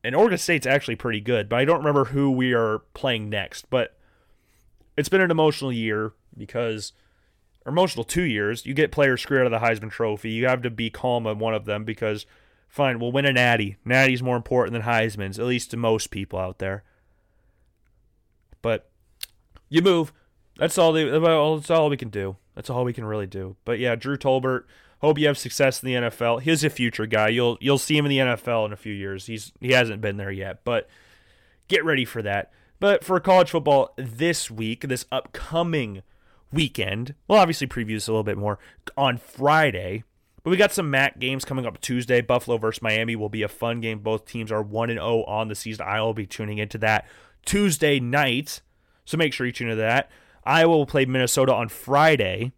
And Oregon State's actually pretty good, but I don't remember who we are playing next. But it's been an emotional year because, emotional two years. You get players screwed out of the Heisman Trophy. You have to be calm on one of them because Fine, we'll win a Natty. Natty's more important than Heisman's, at least to most people out there. But you move. That's all. They, that's all we can do. That's all we can really do. But yeah, Drew Tolbert. Hope you have success in the NFL. He's a future guy. You'll you'll see him in the NFL in a few years. He's he hasn't been there yet, but get ready for that. But for college football this week, this upcoming weekend, we'll obviously preview this a little bit more on Friday. But we got some MAC games coming up Tuesday. Buffalo versus Miami will be a fun game. Both teams are 1 and 0 on the season. I will be tuning into that Tuesday night. So make sure you tune into that. Iowa will play Minnesota on Friday.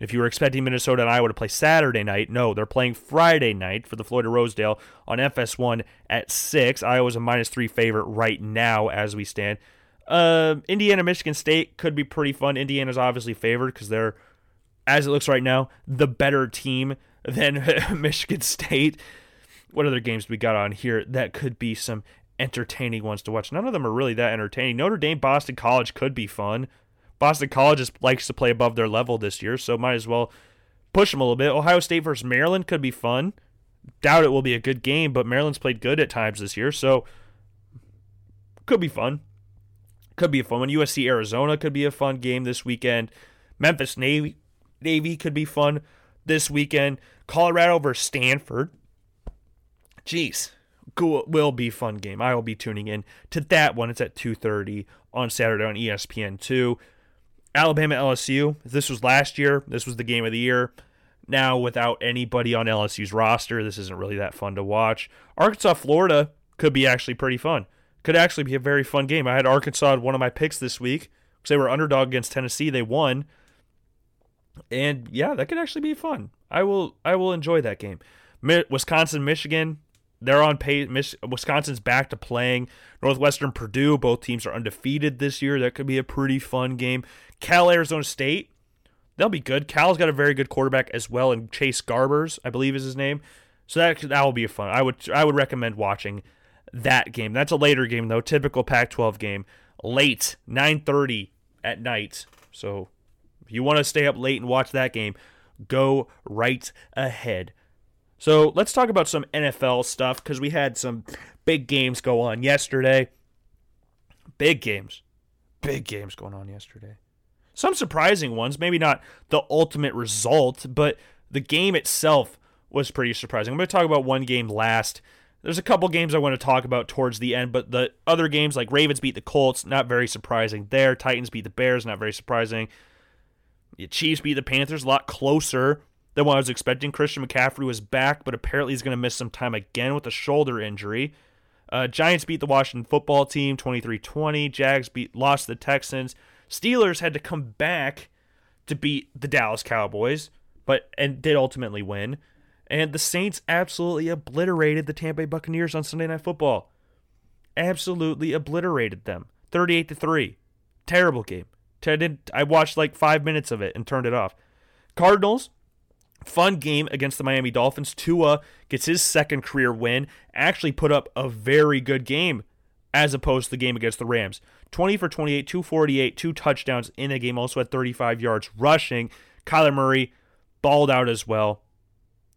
If you were expecting Minnesota and Iowa to play Saturday night, no, they're playing Friday night for the Floyd of Rosedale on FS1 at 6. Iowa's a minus 3 favorite right now as we stand. Uh, Indiana, Michigan State could be pretty fun. Indiana's obviously favored because they're, as it looks right now, the better team than Michigan State. What other games we got on here that could be some entertaining ones to watch? None of them are really that entertaining. Notre Dame, Boston College could be fun. Boston College just likes to play above their level this year, so might as well push them a little bit. Ohio State versus Maryland could be fun. Doubt it will be a good game, but Maryland's played good at times this year, so could be fun. Could be a fun one. USC Arizona could be a fun game this weekend. Memphis Navy Navy could be fun this weekend. Colorado versus Stanford. Jeez, cool. Will be fun game. I will be tuning in to that one. It's at 2:30 on Saturday on ESPN two. Alabama LSU. This was last year. This was the game of the year. Now without anybody on LSU's roster, this isn't really that fun to watch. Arkansas Florida could be actually pretty fun. Could actually be a very fun game. I had Arkansas one of my picks this week because they were underdog against Tennessee. They won. And yeah, that could actually be fun. I will I will enjoy that game. Wisconsin, Michigan, they're on pace. Mich- Wisconsin's back to playing. Northwestern, Purdue, both teams are undefeated this year. That could be a pretty fun game. Cal, Arizona State, they'll be good. Cal's got a very good quarterback as well, and Chase Garbers, I believe, is his name. So that that will be a fun. I would I would recommend watching that game. That's a later game though. Typical Pac-12 game, late 9:30 at night. So if you want to stay up late and watch that game, go right ahead. So let's talk about some NFL stuff because we had some big games go on yesterday. Big games. Big games going on yesterday. Some surprising ones, maybe not the ultimate result, but the game itself was pretty surprising. I'm going to talk about one game last. There's a couple games I want to talk about towards the end, but the other games like Ravens beat the Colts, not very surprising there. Titans beat the Bears, not very surprising. The Chiefs beat the Panthers a lot closer than what I was expecting. Christian McCaffrey was back, but apparently he's going to miss some time again with a shoulder injury. Uh, Giants beat the Washington football team 23-20. Jags beat lost the Texans. Steelers had to come back to beat the Dallas Cowboys, but and did ultimately win. And the Saints absolutely obliterated the Tampa Bay Buccaneers on Sunday Night Football. Absolutely obliterated them. 38 to 3. Terrible game. I did I watched like 5 minutes of it and turned it off. Cardinals Fun game against the Miami Dolphins. Tua gets his second career win. Actually put up a very good game as opposed to the game against the Rams. 20 for 28, 248, two touchdowns in a game. Also had 35 yards rushing. Kyler Murray balled out as well.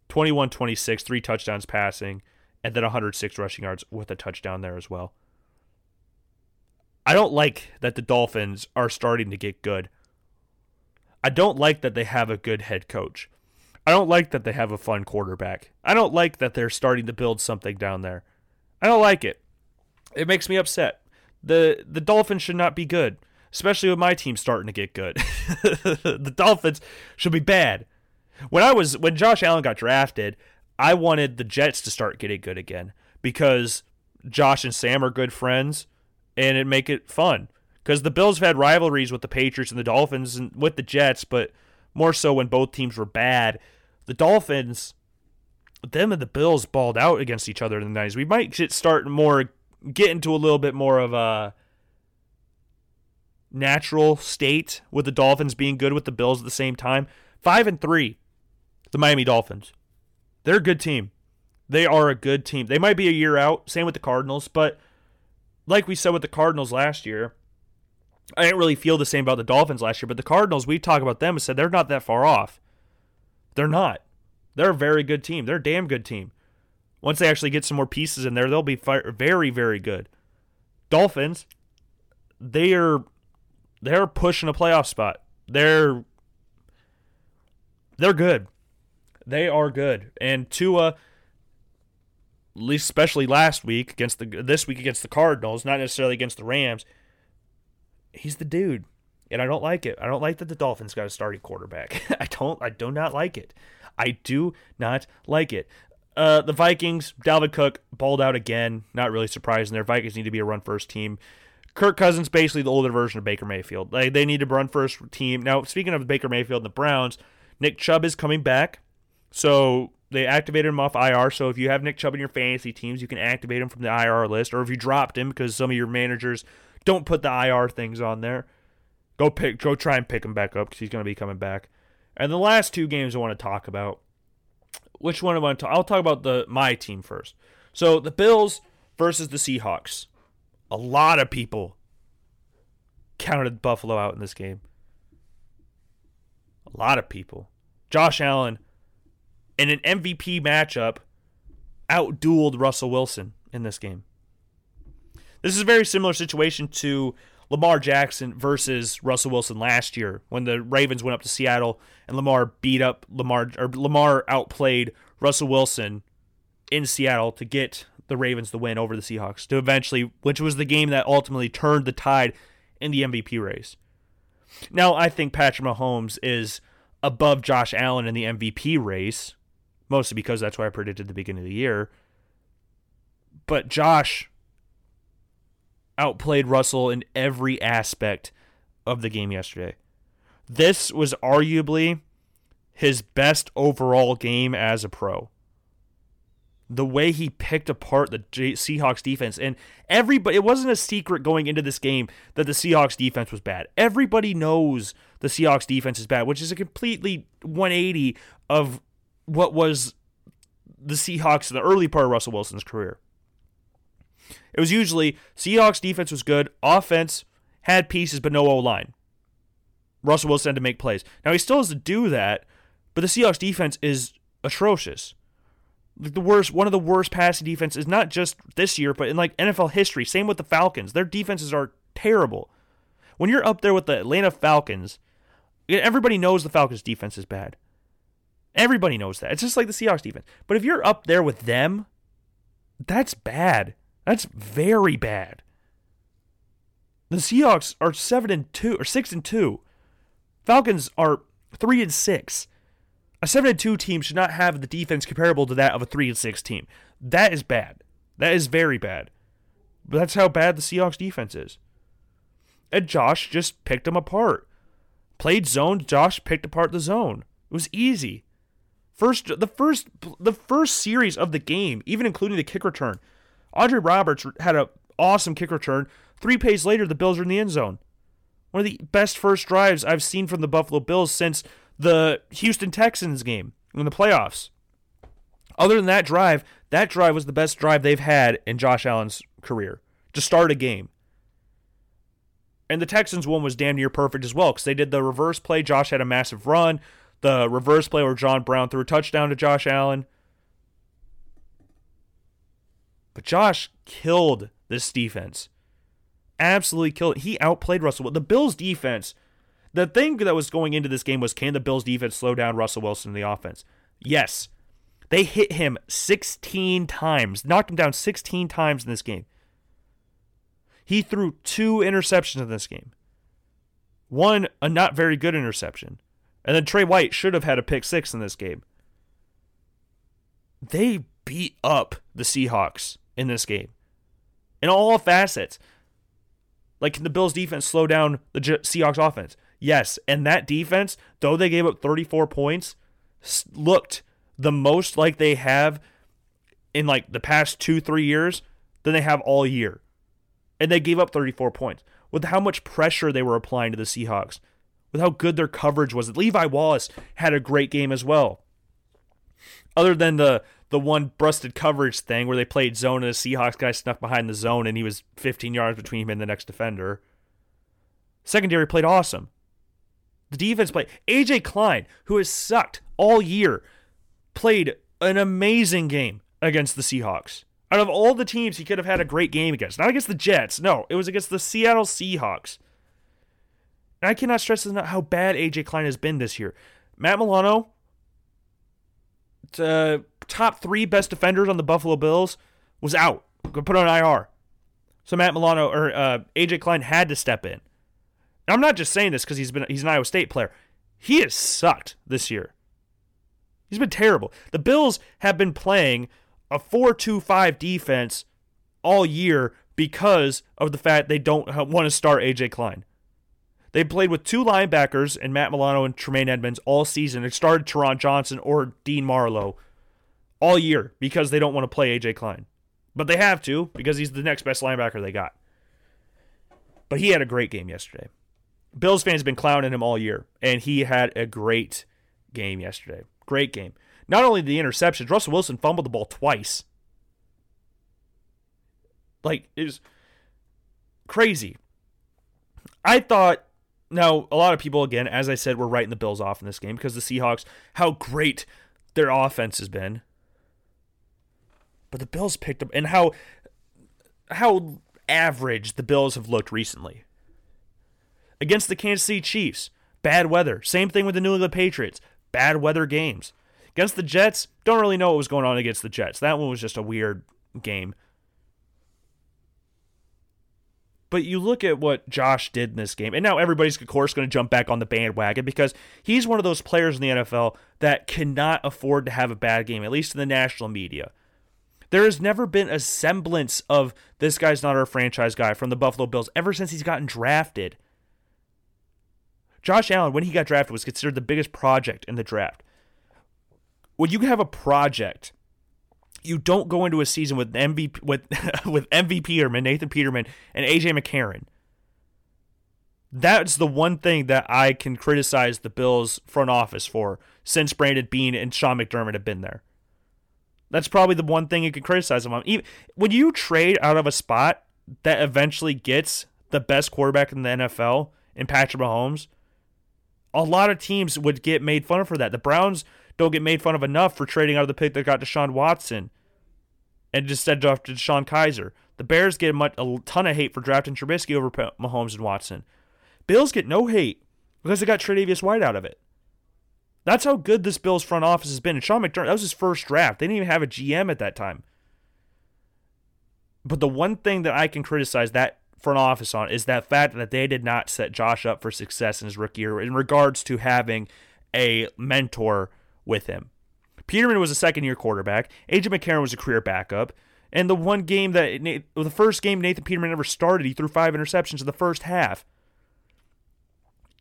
21 26, three touchdowns passing, and then 106 rushing yards with a touchdown there as well. I don't like that the Dolphins are starting to get good. I don't like that they have a good head coach. I don't like that they have a fun quarterback. I don't like that they're starting to build something down there. I don't like it. It makes me upset. The the Dolphins should not be good, especially with my team starting to get good. the Dolphins should be bad. When I was when Josh Allen got drafted, I wanted the Jets to start getting good again because Josh and Sam are good friends and it make it fun. Because the Bills have had rivalries with the Patriots and the Dolphins and with the Jets, but more so when both teams were bad. The Dolphins, them and the Bills balled out against each other in the 90s. We might start more, get into a little bit more of a natural state with the Dolphins being good with the Bills at the same time. Five and three, the Miami Dolphins. They're a good team. They are a good team. They might be a year out. Same with the Cardinals, but like we said with the Cardinals last year, I didn't really feel the same about the Dolphins last year, but the Cardinals, we talk about them and said they're not that far off. They're not. They're a very good team. They're a damn good team. Once they actually get some more pieces in there, they'll be very, very good. Dolphins, they are they're pushing a playoff spot. They're they're good. They are good. And Tua, least especially last week against the this week against the Cardinals, not necessarily against the Rams he's the dude. And I don't like it. I don't like that the Dolphins got a starting quarterback. I don't I do not like it. I do not like it. Uh, the Vikings, Dalvin Cook balled out again. Not really surprising Their Vikings need to be a run first team. Kirk Cousins, basically the older version of Baker Mayfield. Like they need to run first team. Now, speaking of Baker Mayfield and the Browns, Nick Chubb is coming back. So they activated him off IR. So if you have Nick Chubb in your fantasy teams, you can activate him from the IR list. Or if you dropped him because some of your managers don't put the IR things on there. Go pick, go try and pick him back up because he's going to be coming back. And the last two games I want to talk about. Which one I want to? I'll talk about the my team first. So the Bills versus the Seahawks. A lot of people counted Buffalo out in this game. A lot of people. Josh Allen in an MVP matchup outdueled Russell Wilson in this game. This is a very similar situation to Lamar Jackson versus Russell Wilson last year when the Ravens went up to Seattle and Lamar beat up Lamar or Lamar outplayed Russell Wilson in Seattle to get the Ravens the win over the Seahawks to eventually which was the game that ultimately turned the tide in the MVP race. Now I think Patrick Mahomes is above Josh Allen in the MVP race, mostly because that's what I predicted the beginning of the year. But Josh outplayed Russell in every aspect of the game yesterday. This was arguably his best overall game as a pro. The way he picked apart the Seahawks defense, and everybody, it wasn't a secret going into this game that the Seahawks defense was bad. Everybody knows the Seahawks defense is bad, which is a completely 180 of what was the Seahawks in the early part of Russell Wilson's career. It was usually Seahawks defense was good, offense had pieces but no O line. Russell Wilson had to make plays. Now he still has to do that, but the Seahawks defense is atrocious. the worst, one of the worst passing defenses, not just this year, but in like NFL history. Same with the Falcons. Their defenses are terrible. When you're up there with the Atlanta Falcons, everybody knows the Falcons' defense is bad. Everybody knows that. It's just like the Seahawks defense. But if you're up there with them, that's bad. That's very bad. The Seahawks are 7 and 2 or 6 and 2. Falcons are Three and six. A seven and two team should not have the defense comparable to that of a three and six team. That is bad. That is very bad. But that's how bad the Seahawks defense is. And Josh just picked them apart. Played zone, Josh picked apart the zone. It was easy. First the first the first series of the game, even including the kick return, Andre Roberts had an awesome kick return. Three plays later, the Bills are in the end zone. One of the best first drives I've seen from the Buffalo Bills since the Houston Texans game in the playoffs. Other than that drive, that drive was the best drive they've had in Josh Allen's career to start a game. And the Texans one was damn near perfect as well because they did the reverse play. Josh had a massive run. The reverse play where John Brown threw a touchdown to Josh Allen. But Josh killed this defense. Absolutely killed it. He outplayed Russell. The Bills' defense, the thing that was going into this game was can the Bills' defense slow down Russell Wilson in the offense? Yes. They hit him 16 times, knocked him down 16 times in this game. He threw two interceptions in this game. One, a not very good interception. And then Tre White should have had a pick six in this game. They beat up the Seahawks in this game in all facets. Like, can the Bills defense slow down the Seahawks offense? Yes. And that defense, though they gave up 34 points, looked the most like they have in like the past two, three years than they have all year. And they gave up 34 points. With how much pressure they were applying to the Seahawks, with how good their coverage was. Levi Wallace had a great game as well. Other than the the one busted coverage thing where they played zone and the Seahawks guy snuck behind the zone and he was 15 yards between him and the next defender. Secondary played awesome. The defense played. AJ Klein, who has sucked all year, played an amazing game against the Seahawks. Out of all the teams he could have had a great game against, not against the Jets, no, it was against the Seattle Seahawks. And I cannot stress enough how bad AJ Klein has been this year. Matt Milano, uh, top three best defenders on the Buffalo Bills, was out. Put on IR. So Matt Milano or uh, AJ Klein had to step in. And I'm not just saying this because he's been he's an Iowa State player. He has sucked this year. He's been terrible. The Bills have been playing a 4-2-5 defense all year because of the fact they don't want to start AJ Klein. They played with two linebackers and Matt Milano and Tremaine Edmunds all season. It started Taron Johnson or Dean Marlowe all year because they don't want to play AJ Klein. But they have to because he's the next best linebacker they got. But he had a great game yesterday. Bills fans have been clowning him all year, and he had a great game yesterday. Great game. Not only the interceptions, Russell Wilson fumbled the ball twice. Like, it was crazy. I thought now, a lot of people, again, as I said, were writing the Bills off in this game because the Seahawks, how great their offense has been. But the Bills picked up, and how how average the Bills have looked recently. Against the Kansas City Chiefs, bad weather. Same thing with the New England Patriots, bad weather games. Against the Jets, don't really know what was going on against the Jets. That one was just a weird game. But you look at what Josh did in this game, and now everybody's, of course, going to jump back on the bandwagon because he's one of those players in the NFL that cannot afford to have a bad game, at least in the national media. There has never been a semblance of this guy's not our franchise guy from the Buffalo Bills ever since he's gotten drafted. Josh Allen, when he got drafted, was considered the biggest project in the draft. When you have a project you don't go into a season with MVP with with MVP Peterman, Nathan Peterman, and AJ McCarron. That's the one thing that I can criticize the Bills front office for since Brandon Beane and Sean McDermott have been there. That's probably the one thing you can criticize them on. Even when you trade out of a spot that eventually gets the best quarterback in the NFL in Patrick Mahomes, a lot of teams would get made fun of for that. The Browns don't get made fun of enough for trading out of the pick that got Deshaun Watson and just sent off to DeShone Kizer. The Bears get a, much, a ton of hate for drafting Trubisky over Mahomes and Watson. Bills get no hate because they got Tre'Davious White out of it. That's how good this Bills front office has been. And Sean McDermott, that was his first draft. They didn't even have a GM at that time. But the one thing that I can criticize that front office on is that fact that they did not set Josh up for success in his rookie year in regards to having a mentor with him. Peterman was a second year quarterback. AJ McCarron was a career backup. And the one game that the first game Nathan Peterman ever started, he threw five interceptions in the first half.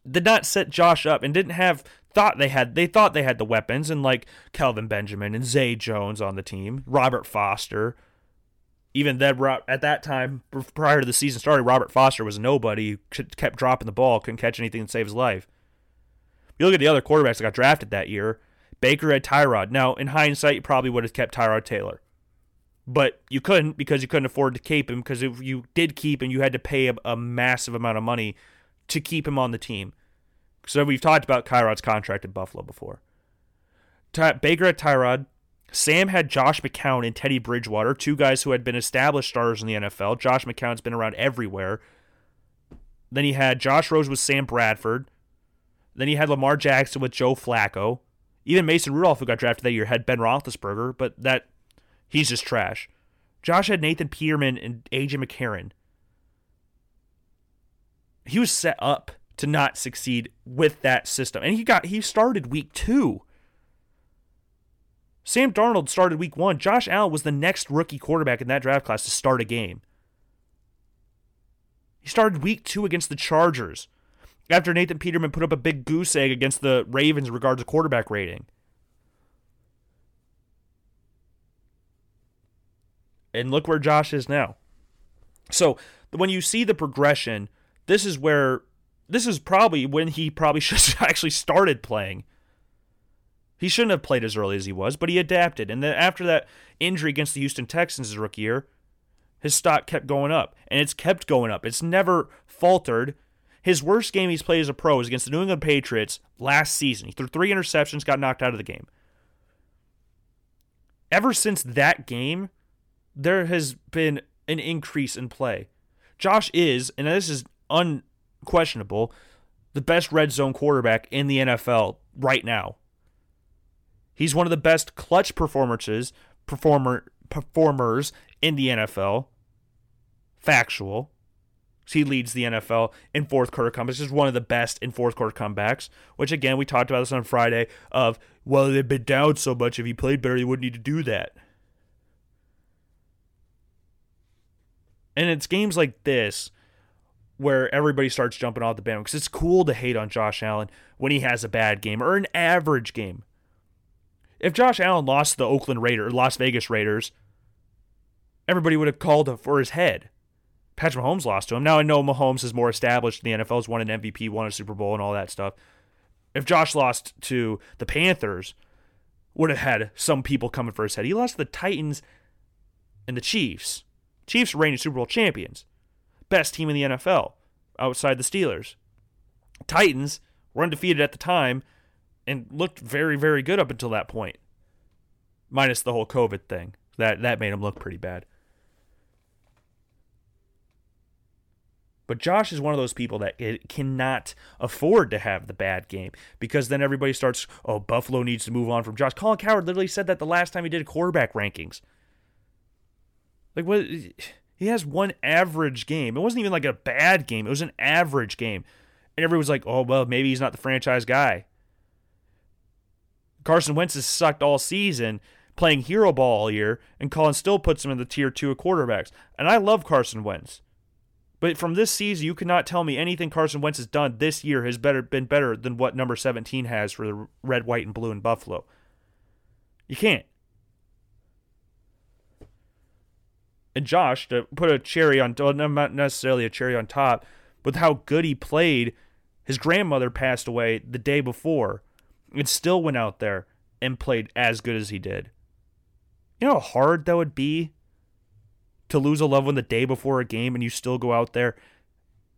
Did not set Josh up and didn't have thought they had they thought they had the weapons and like Kelvin Benjamin and Zay Jones on the team, Robert Foster. Even that at that time prior to the season starting, Robert Foster was nobody. Kept dropping the ball, couldn't catch anything to save his life. You look at the other quarterbacks that got drafted that year. Baker had Tyrod. Now, in hindsight, you probably would have kept Tyrod Taylor. But you couldn't because you couldn't afford to keep him because if you did keep him, you had to pay a, a massive amount of money to keep him on the team. So we've talked about Tyrod's contract in Buffalo before. Ty- Baker had Tyrod. Sam had Josh McCown and Teddy Bridgewater, two guys who had been established stars in the NFL. Josh McCown's been around everywhere. Then he had Josh Rosen with Sam Bradford. Then he had Lamar Jackson with Joe Flacco. Even Mason Rudolph, who got drafted that year, had Ben Roethlisberger, but that he's just trash. Josh had Nathan Peterman and AJ McCarron. He was set up to not succeed with that system, and he got he started week two. Sam Darnold started week one. Josh Allen was the next rookie quarterback in that draft class to start a game. He started week two against the Chargers after Nathan Peterman put up a big goose egg against the Ravens in regards to quarterback rating. And look where Josh is now. So when you see the progression, this is where this is probably when he probably should have actually started playing. He shouldn't have played as early as he was, but he adapted. And then after that injury against the Houston Texans his rookie year, his stock kept going up. And it's kept going up. It's never faltered. His worst game he's played as a pro was against the New England Patriots last season. He threw three interceptions, got knocked out of the game. Ever since that game, there has been an increase in play. Josh is, and this is unquestionable, the best red zone quarterback in the NFL right now. He's one of the best clutch performances performer performers in the NFL. Factual. He leads the NFL in fourth quarter comebacks. He's one of the best in fourth quarter comebacks, which again, we talked about this on Friday of, well, they've been down so much. If he played better, he wouldn't need to do that. And it's games like this where everybody starts jumping off the bandwagon because it's cool to hate on Josh Allen when he has a bad game or an average game. If Josh Allen lost to the Oakland Raiders, Las Vegas Raiders, everybody would have called for his head. Patrick Mahomes lost to him. Now I know Mahomes is more established in the NFL, has won an MVP, won a Super Bowl, and all that stuff. If Josh lost to the Panthers, would have had some people coming for his head. He lost to the Titans and the Chiefs. Chiefs reigning Super Bowl champions. Best team in the NFL outside the Steelers. Titans were undefeated at the time and looked very, very good up until that point. Minus the whole COVID thing. That that made them look pretty bad. But Josh is one of those people that it cannot afford to have the bad game because then everybody starts, oh, Buffalo needs to move on from Josh. Colin Cowherd literally said that the last time he did quarterback rankings. Like, what? He has one average game. It wasn't even like a bad game, it was an average game. And everybody was like, oh, well, maybe he's not the franchise guy. Carson Wentz has sucked all season playing hero ball all year, and Colin still puts him in the tier two of quarterbacks. And I love Carson Wentz. But from this season, you cannot tell me anything Carson Wentz has done this year has better been better than what number 17 has for the red, white, and blue in Buffalo. You can't. And Josh, to put a cherry on, not necessarily a cherry on top, but how good he played. His grandmother passed away the day before, and still went out there and played as good as he did. You know how hard that would be to lose a loved one the day before a game and you still go out there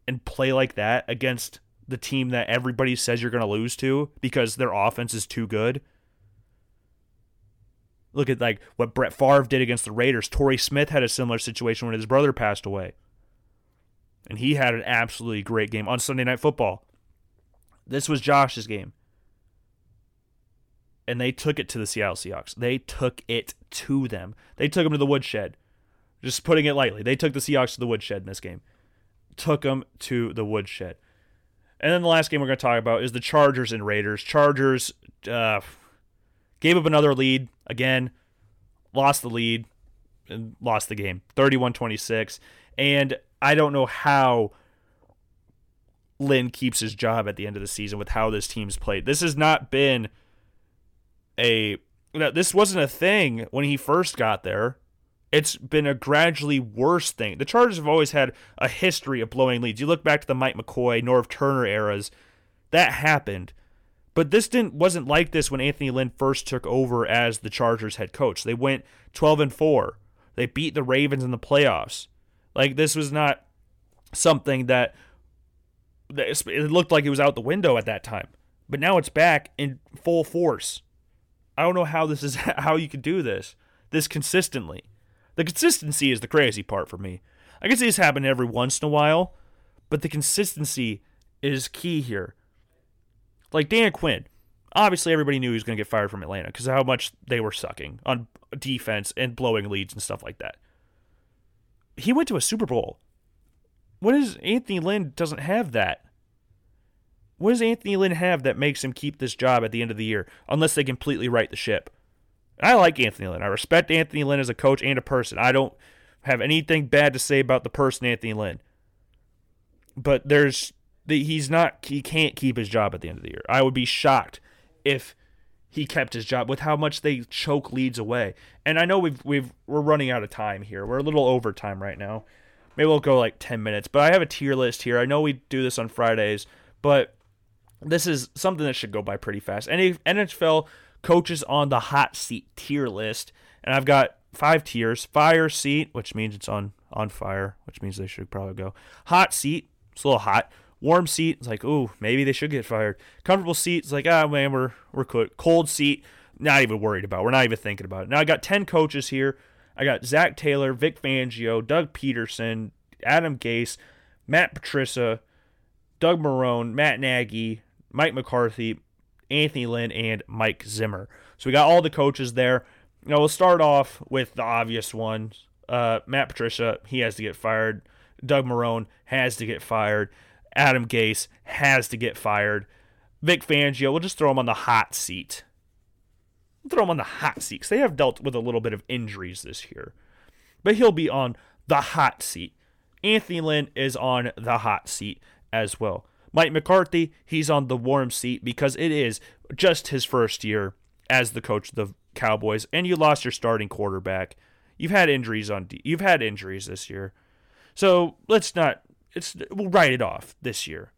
and play like that against the team that everybody says you're going to lose to because their offense is too good. Look at like what Brett Favre did against the Raiders. Torrey Smith had a similar situation when his brother passed away. And he had an absolutely great game on Sunday Night Football. This was Josh's game. And they took it to the Seattle Seahawks. They took it to them. They took them to the woodshed. Just putting it lightly. They took the Seahawks to the woodshed in this game. Took them to the woodshed. And then the last game we're going to talk about is the Chargers and Raiders. Chargers uh, gave up another lead again, lost the lead, and lost the game 31 26. And I don't know how Lynn keeps his job at the end of the season with how this team's played. This has not been a. This wasn't a thing when he first got there it's been a gradually worse thing. The Chargers have always had a history of blowing leads. You look back to the Mike McCoy, Norv Turner eras, that happened. But this didn't wasn't like this when Anthony Lynn first took over as the Chargers head coach. They went 12 and 4. They beat the Ravens in the playoffs. Like this was not something that it looked like it was out the window at that time. But now it's back in full force. I don't know how this is how you could do this this consistently. The consistency is the crazy part for me. I can see this happen every once in a while, but the consistency is key here. Like Dan Quinn, obviously everybody knew he was going to get fired from Atlanta because how much they were sucking on defense and blowing leads and stuff like that. He went to a Super Bowl. What is Anthony Lynn doesn't have that? What does Anthony Lynn have that makes him keep this job at the end of the year unless they completely right the ship? I like Anthony Lynn. I respect Anthony Lynn as a coach and a person. I don't have anything bad to say about the person Anthony Lynn. But there's he's not he can't keep his job at the end of the year. I would be shocked if he kept his job with how much they choke leads away. And I know we've we've we're running out of time here. We're a little over time right now. Maybe we'll go like 10 minutes, but I have a tier list here. I know we do this on Fridays, but this is something that should go by pretty fast. Any NFL coaches on the hot seat tier list, and I've got five tiers: fire seat, which means it's on on fire, which means they should probably go. Hot seat, it's a little hot. Warm seat, it's like, ooh, maybe they should get fired. Comfortable seat, it's like, ah, man, we're we're cooked. Cold seat, not even worried about. It. We're not even thinking about it. Now I got ten coaches here. I got Zac Taylor, Vic Fangio, Doug Pederson, Adam Gase, Matt Patricia, Doug Marrone, Matt Nagy, Mike McCarthy, Anthony Lynn, and Mike Zimmer. So we got all the coaches there. Know, we'll start off with the obvious ones. Uh, Matt Patricia, he has to get fired. Doug Marrone has to get fired. Adam Gase has to get fired. Vic Fangio, we'll just throw him on the hot seat. We'll throw him on the hot seat because they have dealt with a little bit of injuries this year. But he'll be on the hot seat. Anthony Lynn is on the hot seat as well. Mike McCarthy, he's on the warm seat because it is just his first year as the coach of the Cowboys, and you lost your starting quarterback. You've had injuries on. You've had injuries this year, so let's not. It's we'll write it off this year.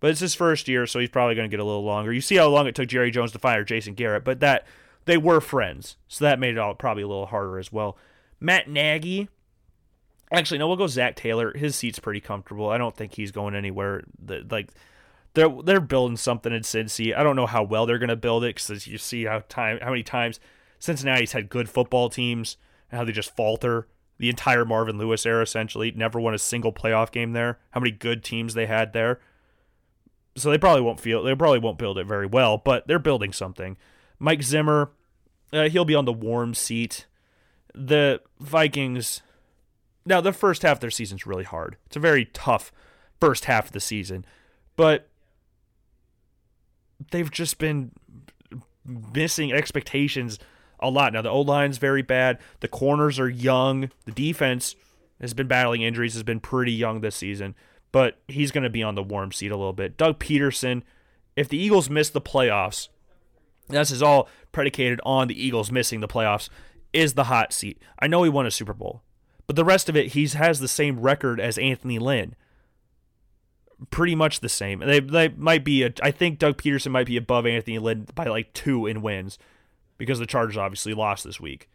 But it's his first year, so he's probably going to get a little longer. You see how long it took Jerry Jones to fire Jason Garrett, but that they were friends, so that made it all probably a little harder as well. Matt Nagy, Actually, no, we'll go Zac Taylor. His seat's pretty comfortable. I don't think he's going anywhere. Like they're they're building something in Cincy. I don't know how well they're going to build it because you see how time how many times Cincinnati's had good football teams and how they just falter. The entire Marvin Lewis era essentially never won a single playoff game there. How many good teams they had there. So they probably won't feel they probably won't build it very well, but they're building something. Mike Zimmer, uh, he'll be on the warm seat. The Vikings now, the first half of their season is really hard. It's a very tough first half of the season, but they've just been missing expectations a lot. Now, the O line's very bad. The corners are young. The defense has been battling injuries, has been pretty young this season, but he's going to be on the warm seat a little bit. Doug Pederson, if the Eagles miss the playoffs, this is all predicated on the Eagles missing the playoffs, is the hot seat. I know he won a Super Bowl. But the rest of it, he has the same record as Anthony Lynn. Pretty much the same. They they might be. A, I think Doug Pederson might be above Anthony Lynn by like two in wins, because the Chargers obviously lost this week.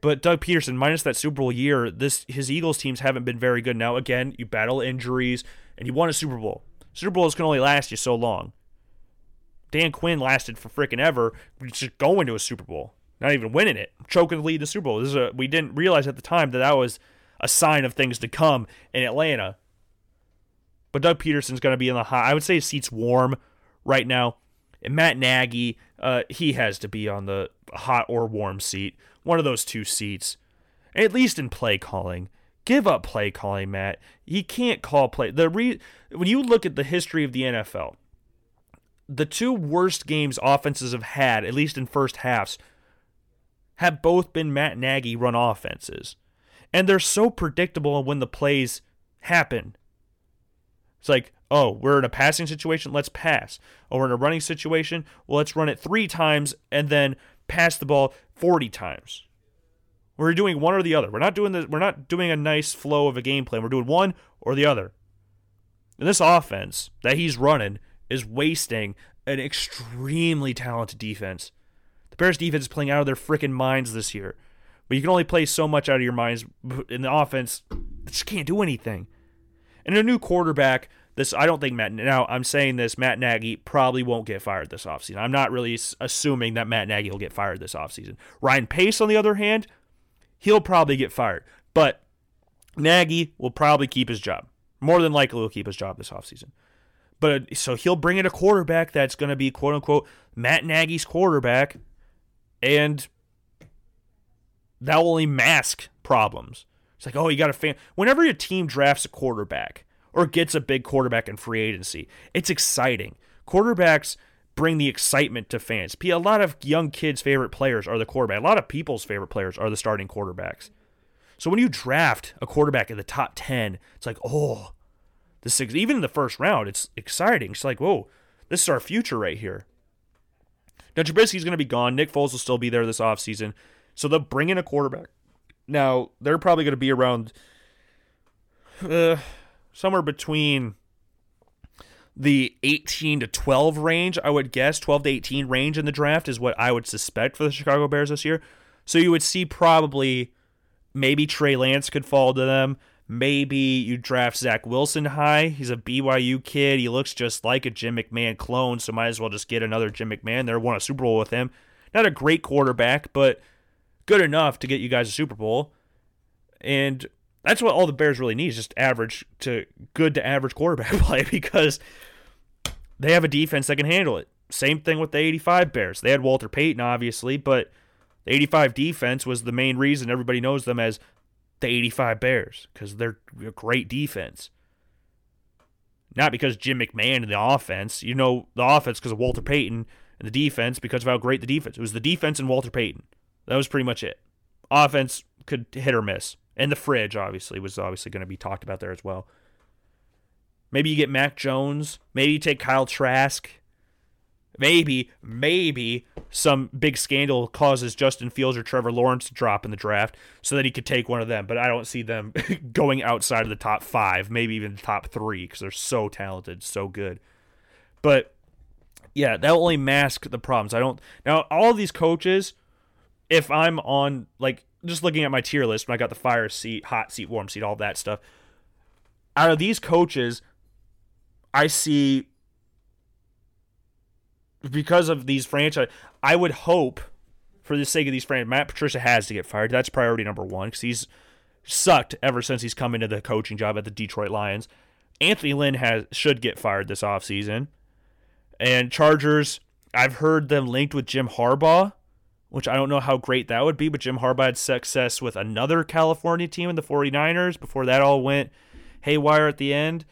But Doug Pederson, minus that Super Bowl year, this his Eagles teams haven't been very good. Now again, you battle injuries and you won a Super Bowl. Super Bowls can only last you so long. Dan Quinn lasted for freaking ever, just going to a Super Bowl not even winning it, choking the lead in the Super Bowl. This is a, we didn't realize at the time that that was a sign of things to come in Atlanta. But Doug Pederson's going to be in the hot. I would say his seat's warm right now. And Matt Nagy, uh, he has to be on the hot or warm seat, one of those two seats, at least in play calling. give up play calling, Matt. He can't call play. The re- when you look at the history of the NFL, the two worst games offenses have had, at least in first halves, have both been Matt Nagy run offenses. And they're so predictable when the plays happen. It's like, oh, we're in a passing situation, let's pass. Oh, we're in a running situation, well, let's run it three times and then pass the ball 40 times. We're doing one or the other. We're not doing this. We're not doing a nice flow of a game plan. We're doing one or the other. And this offense that he's running is wasting an extremely talented defense. Bears defense is playing out of their freaking minds this year. But you can only play so much out of your minds in the offense. Just can't do anything. And a new quarterback, this I don't think Matt now I'm saying this Matt Nagy probably won't get fired this offseason. I'm not really assuming that Matt Nagy will get fired this offseason. Ryan Pace on the other hand, he'll probably get fired. But Nagy will probably keep his job. More than likely, will keep his job this offseason. But so he'll bring in a quarterback that's going to be quote unquote Matt Nagy's quarterback, and that will only mask problems. It's like, oh, you got a fan. Whenever your team drafts a quarterback or gets a big quarterback in free agency, it's exciting. Quarterbacks bring the excitement to fans. A lot of young kids' favorite players are the quarterback. A lot of people's favorite players are the starting quarterbacks. So when you draft a quarterback in the top 10, it's like, oh, the six, even in the first round, it's exciting. It's like, whoa, this is our future right here. Now, Trubisky's going to be gone. Nick Foles will still be there this offseason. So they'll bring in a quarterback. Now, they're probably going to be around uh, somewhere between the 18 to 12 range, I would guess. 12 to 18 range in the draft is what I would suspect for the Chicago Bears this year. So you would see probably maybe Trey Lance could fall to them. Maybe you draft Zach Wilson high. He's a BYU kid. He looks just like a Jim McMahon clone, so might as well just get another Jim McMahon there. Won a Super Bowl with him. Not a great quarterback, but good enough to get you guys a Super Bowl. And that's what all the Bears really need is just average to good to average quarterback play because they have a defense that can handle it. Same thing with the 85 Bears. They had Walter Payton, obviously, but the 85 defense was the main reason everybody knows them as the 85 Bears because they're a great defense. Not because Jim McMahon and the offense. You know the offense because of Walter Payton and the defense because of how great the defense. It was the defense and Walter Payton. That was pretty much it. Offense could hit or miss. And the fridge, obviously, was obviously going to be talked about there as well. Maybe you get Mac Jones. Maybe you take Kyle Trask. Maybe, maybe some big scandal causes Justin Fields or Trevor Lawrence to drop in the draft so that he could take one of them. But I don't see them going outside of the top five, maybe even the top three, because they're so talented, so good. But yeah, that'll only mask the problems. I don't. Now, all these coaches, if I'm on, like, just looking at my tier list, when I got the fire seat, hot seat, warm seat, all that stuff, out of these coaches, I see because of these franchise, I would hope for the sake of these franchise, Matt Patricia has to get fired. That's priority number one because he's sucked ever since he's come into the coaching job at the Detroit Lions. Anthony Lynn has should get fired this offseason. And Chargers, I've heard them linked with Jim Harbaugh which I don't know how great that would be, but Jim Harbaugh had success with another California team in the 49ers before that all went haywire at the end.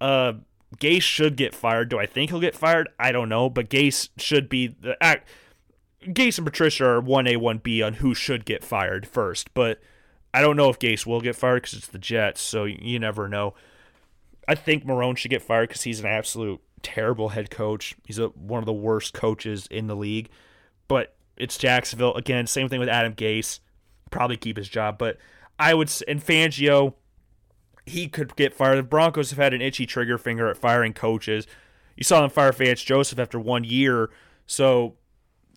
Uh, Gase should get fired. Do I think he'll get fired? I don't know, but Gase should be the act. Gase and Patricia are 1A, 1B on who should get fired first, but I don't know if Gase will get fired because it's the Jets, so you never know. I think Marrone should get fired because he's an absolute terrible head coach. He's a, one of the worst coaches in the league. But it's Jacksonville again. Same thing with Adam Gase. Probably keep his job, but I would. And Fangio, he could get fired. The Broncos have had an itchy trigger finger at firing coaches. You saw them fire Vance Joseph after one year, so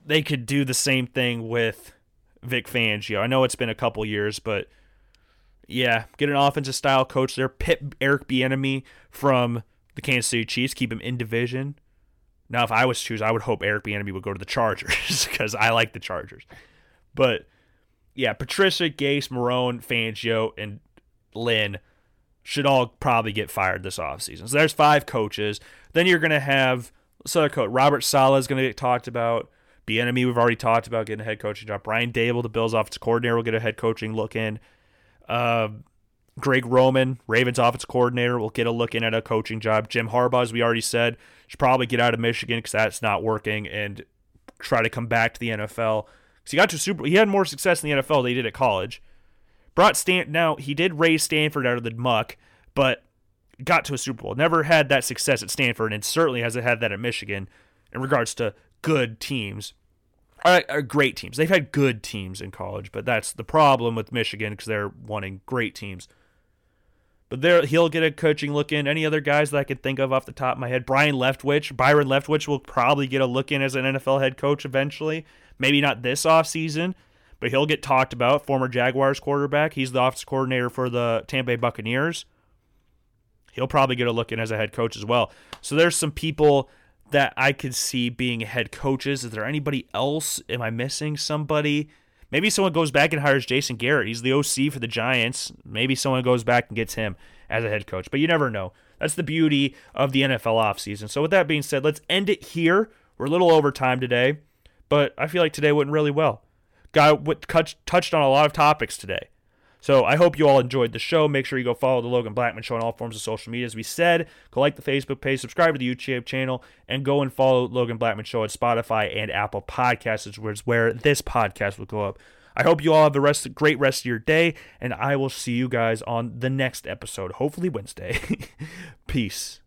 they could do the same thing with Vic Fangio. I know it's been a couple years, but yeah, get an offensive style coach there. Pit Eric Bieniemy from the Kansas City Chiefs, keep him in division. Now, if I was to choose, I would hope Eric Bieniemy would go to the Chargers because I like the Chargers. But yeah, Patricia, Gase, Marrone, Fangio, and Lynn should all probably get fired this offseason. So there's five coaches. Then you're going to have so coach Robert Saleh is going to get talked about. Bieniemy we've already talked about getting a head coaching job. Brian Daboll, the Bills' offensive coordinator, will get a head coaching look in. Uh, Greg Roman, Ravens offense coordinator, will get a look in at a coaching job. Jim Harbaugh, as we already said, should probably get out of Michigan because that's not working and try to come back to the NFL. Because he got to Super, he had more success in the NFL than he did at college. Brought Stan. Now he did raise Stanford out of the muck, but got to a Super Bowl. Never had that success at Stanford, and certainly hasn't had that at Michigan in regards to good teams. Are, are uh, great teams. They've had good teams in college, but that's the problem with Michigan because they're wanting great teams. But there, he'll get a coaching look in. Any other guys that I could think of off the top of my head? Brian Leftwich, Byron Leftwich will probably get a look in as an NFL head coach eventually. Maybe not this offseason, but he'll get talked about. Former Jaguars quarterback. He's the office coordinator for the Tampa Bay Buccaneers. He'll probably get a look in as a head coach as well. So there's some people that I could see being head coaches. Is there anybody else? Am I missing somebody? Maybe someone goes back and hires Jason Garrett. He's the OC for the Giants. Maybe someone goes back and gets him as a head coach, but you never know. That's the beauty of the NFL offseason. So, with that being said, let's end it here. We're a little over time today, but I feel like today went really well. Got touched on a lot of topics today. So I hope you all enjoyed the show. Make sure you go follow the Logan Blackman Show on all forms of social media. As we said, go like the Facebook page, subscribe to the YouTube channel, and go and follow Logan Blackman Show at Spotify and Apple Podcasts, which is where this podcast will go up. I hope you all have the rest, great rest of your day, and I will see you guys on the next episode, hopefully Wednesday. Peace.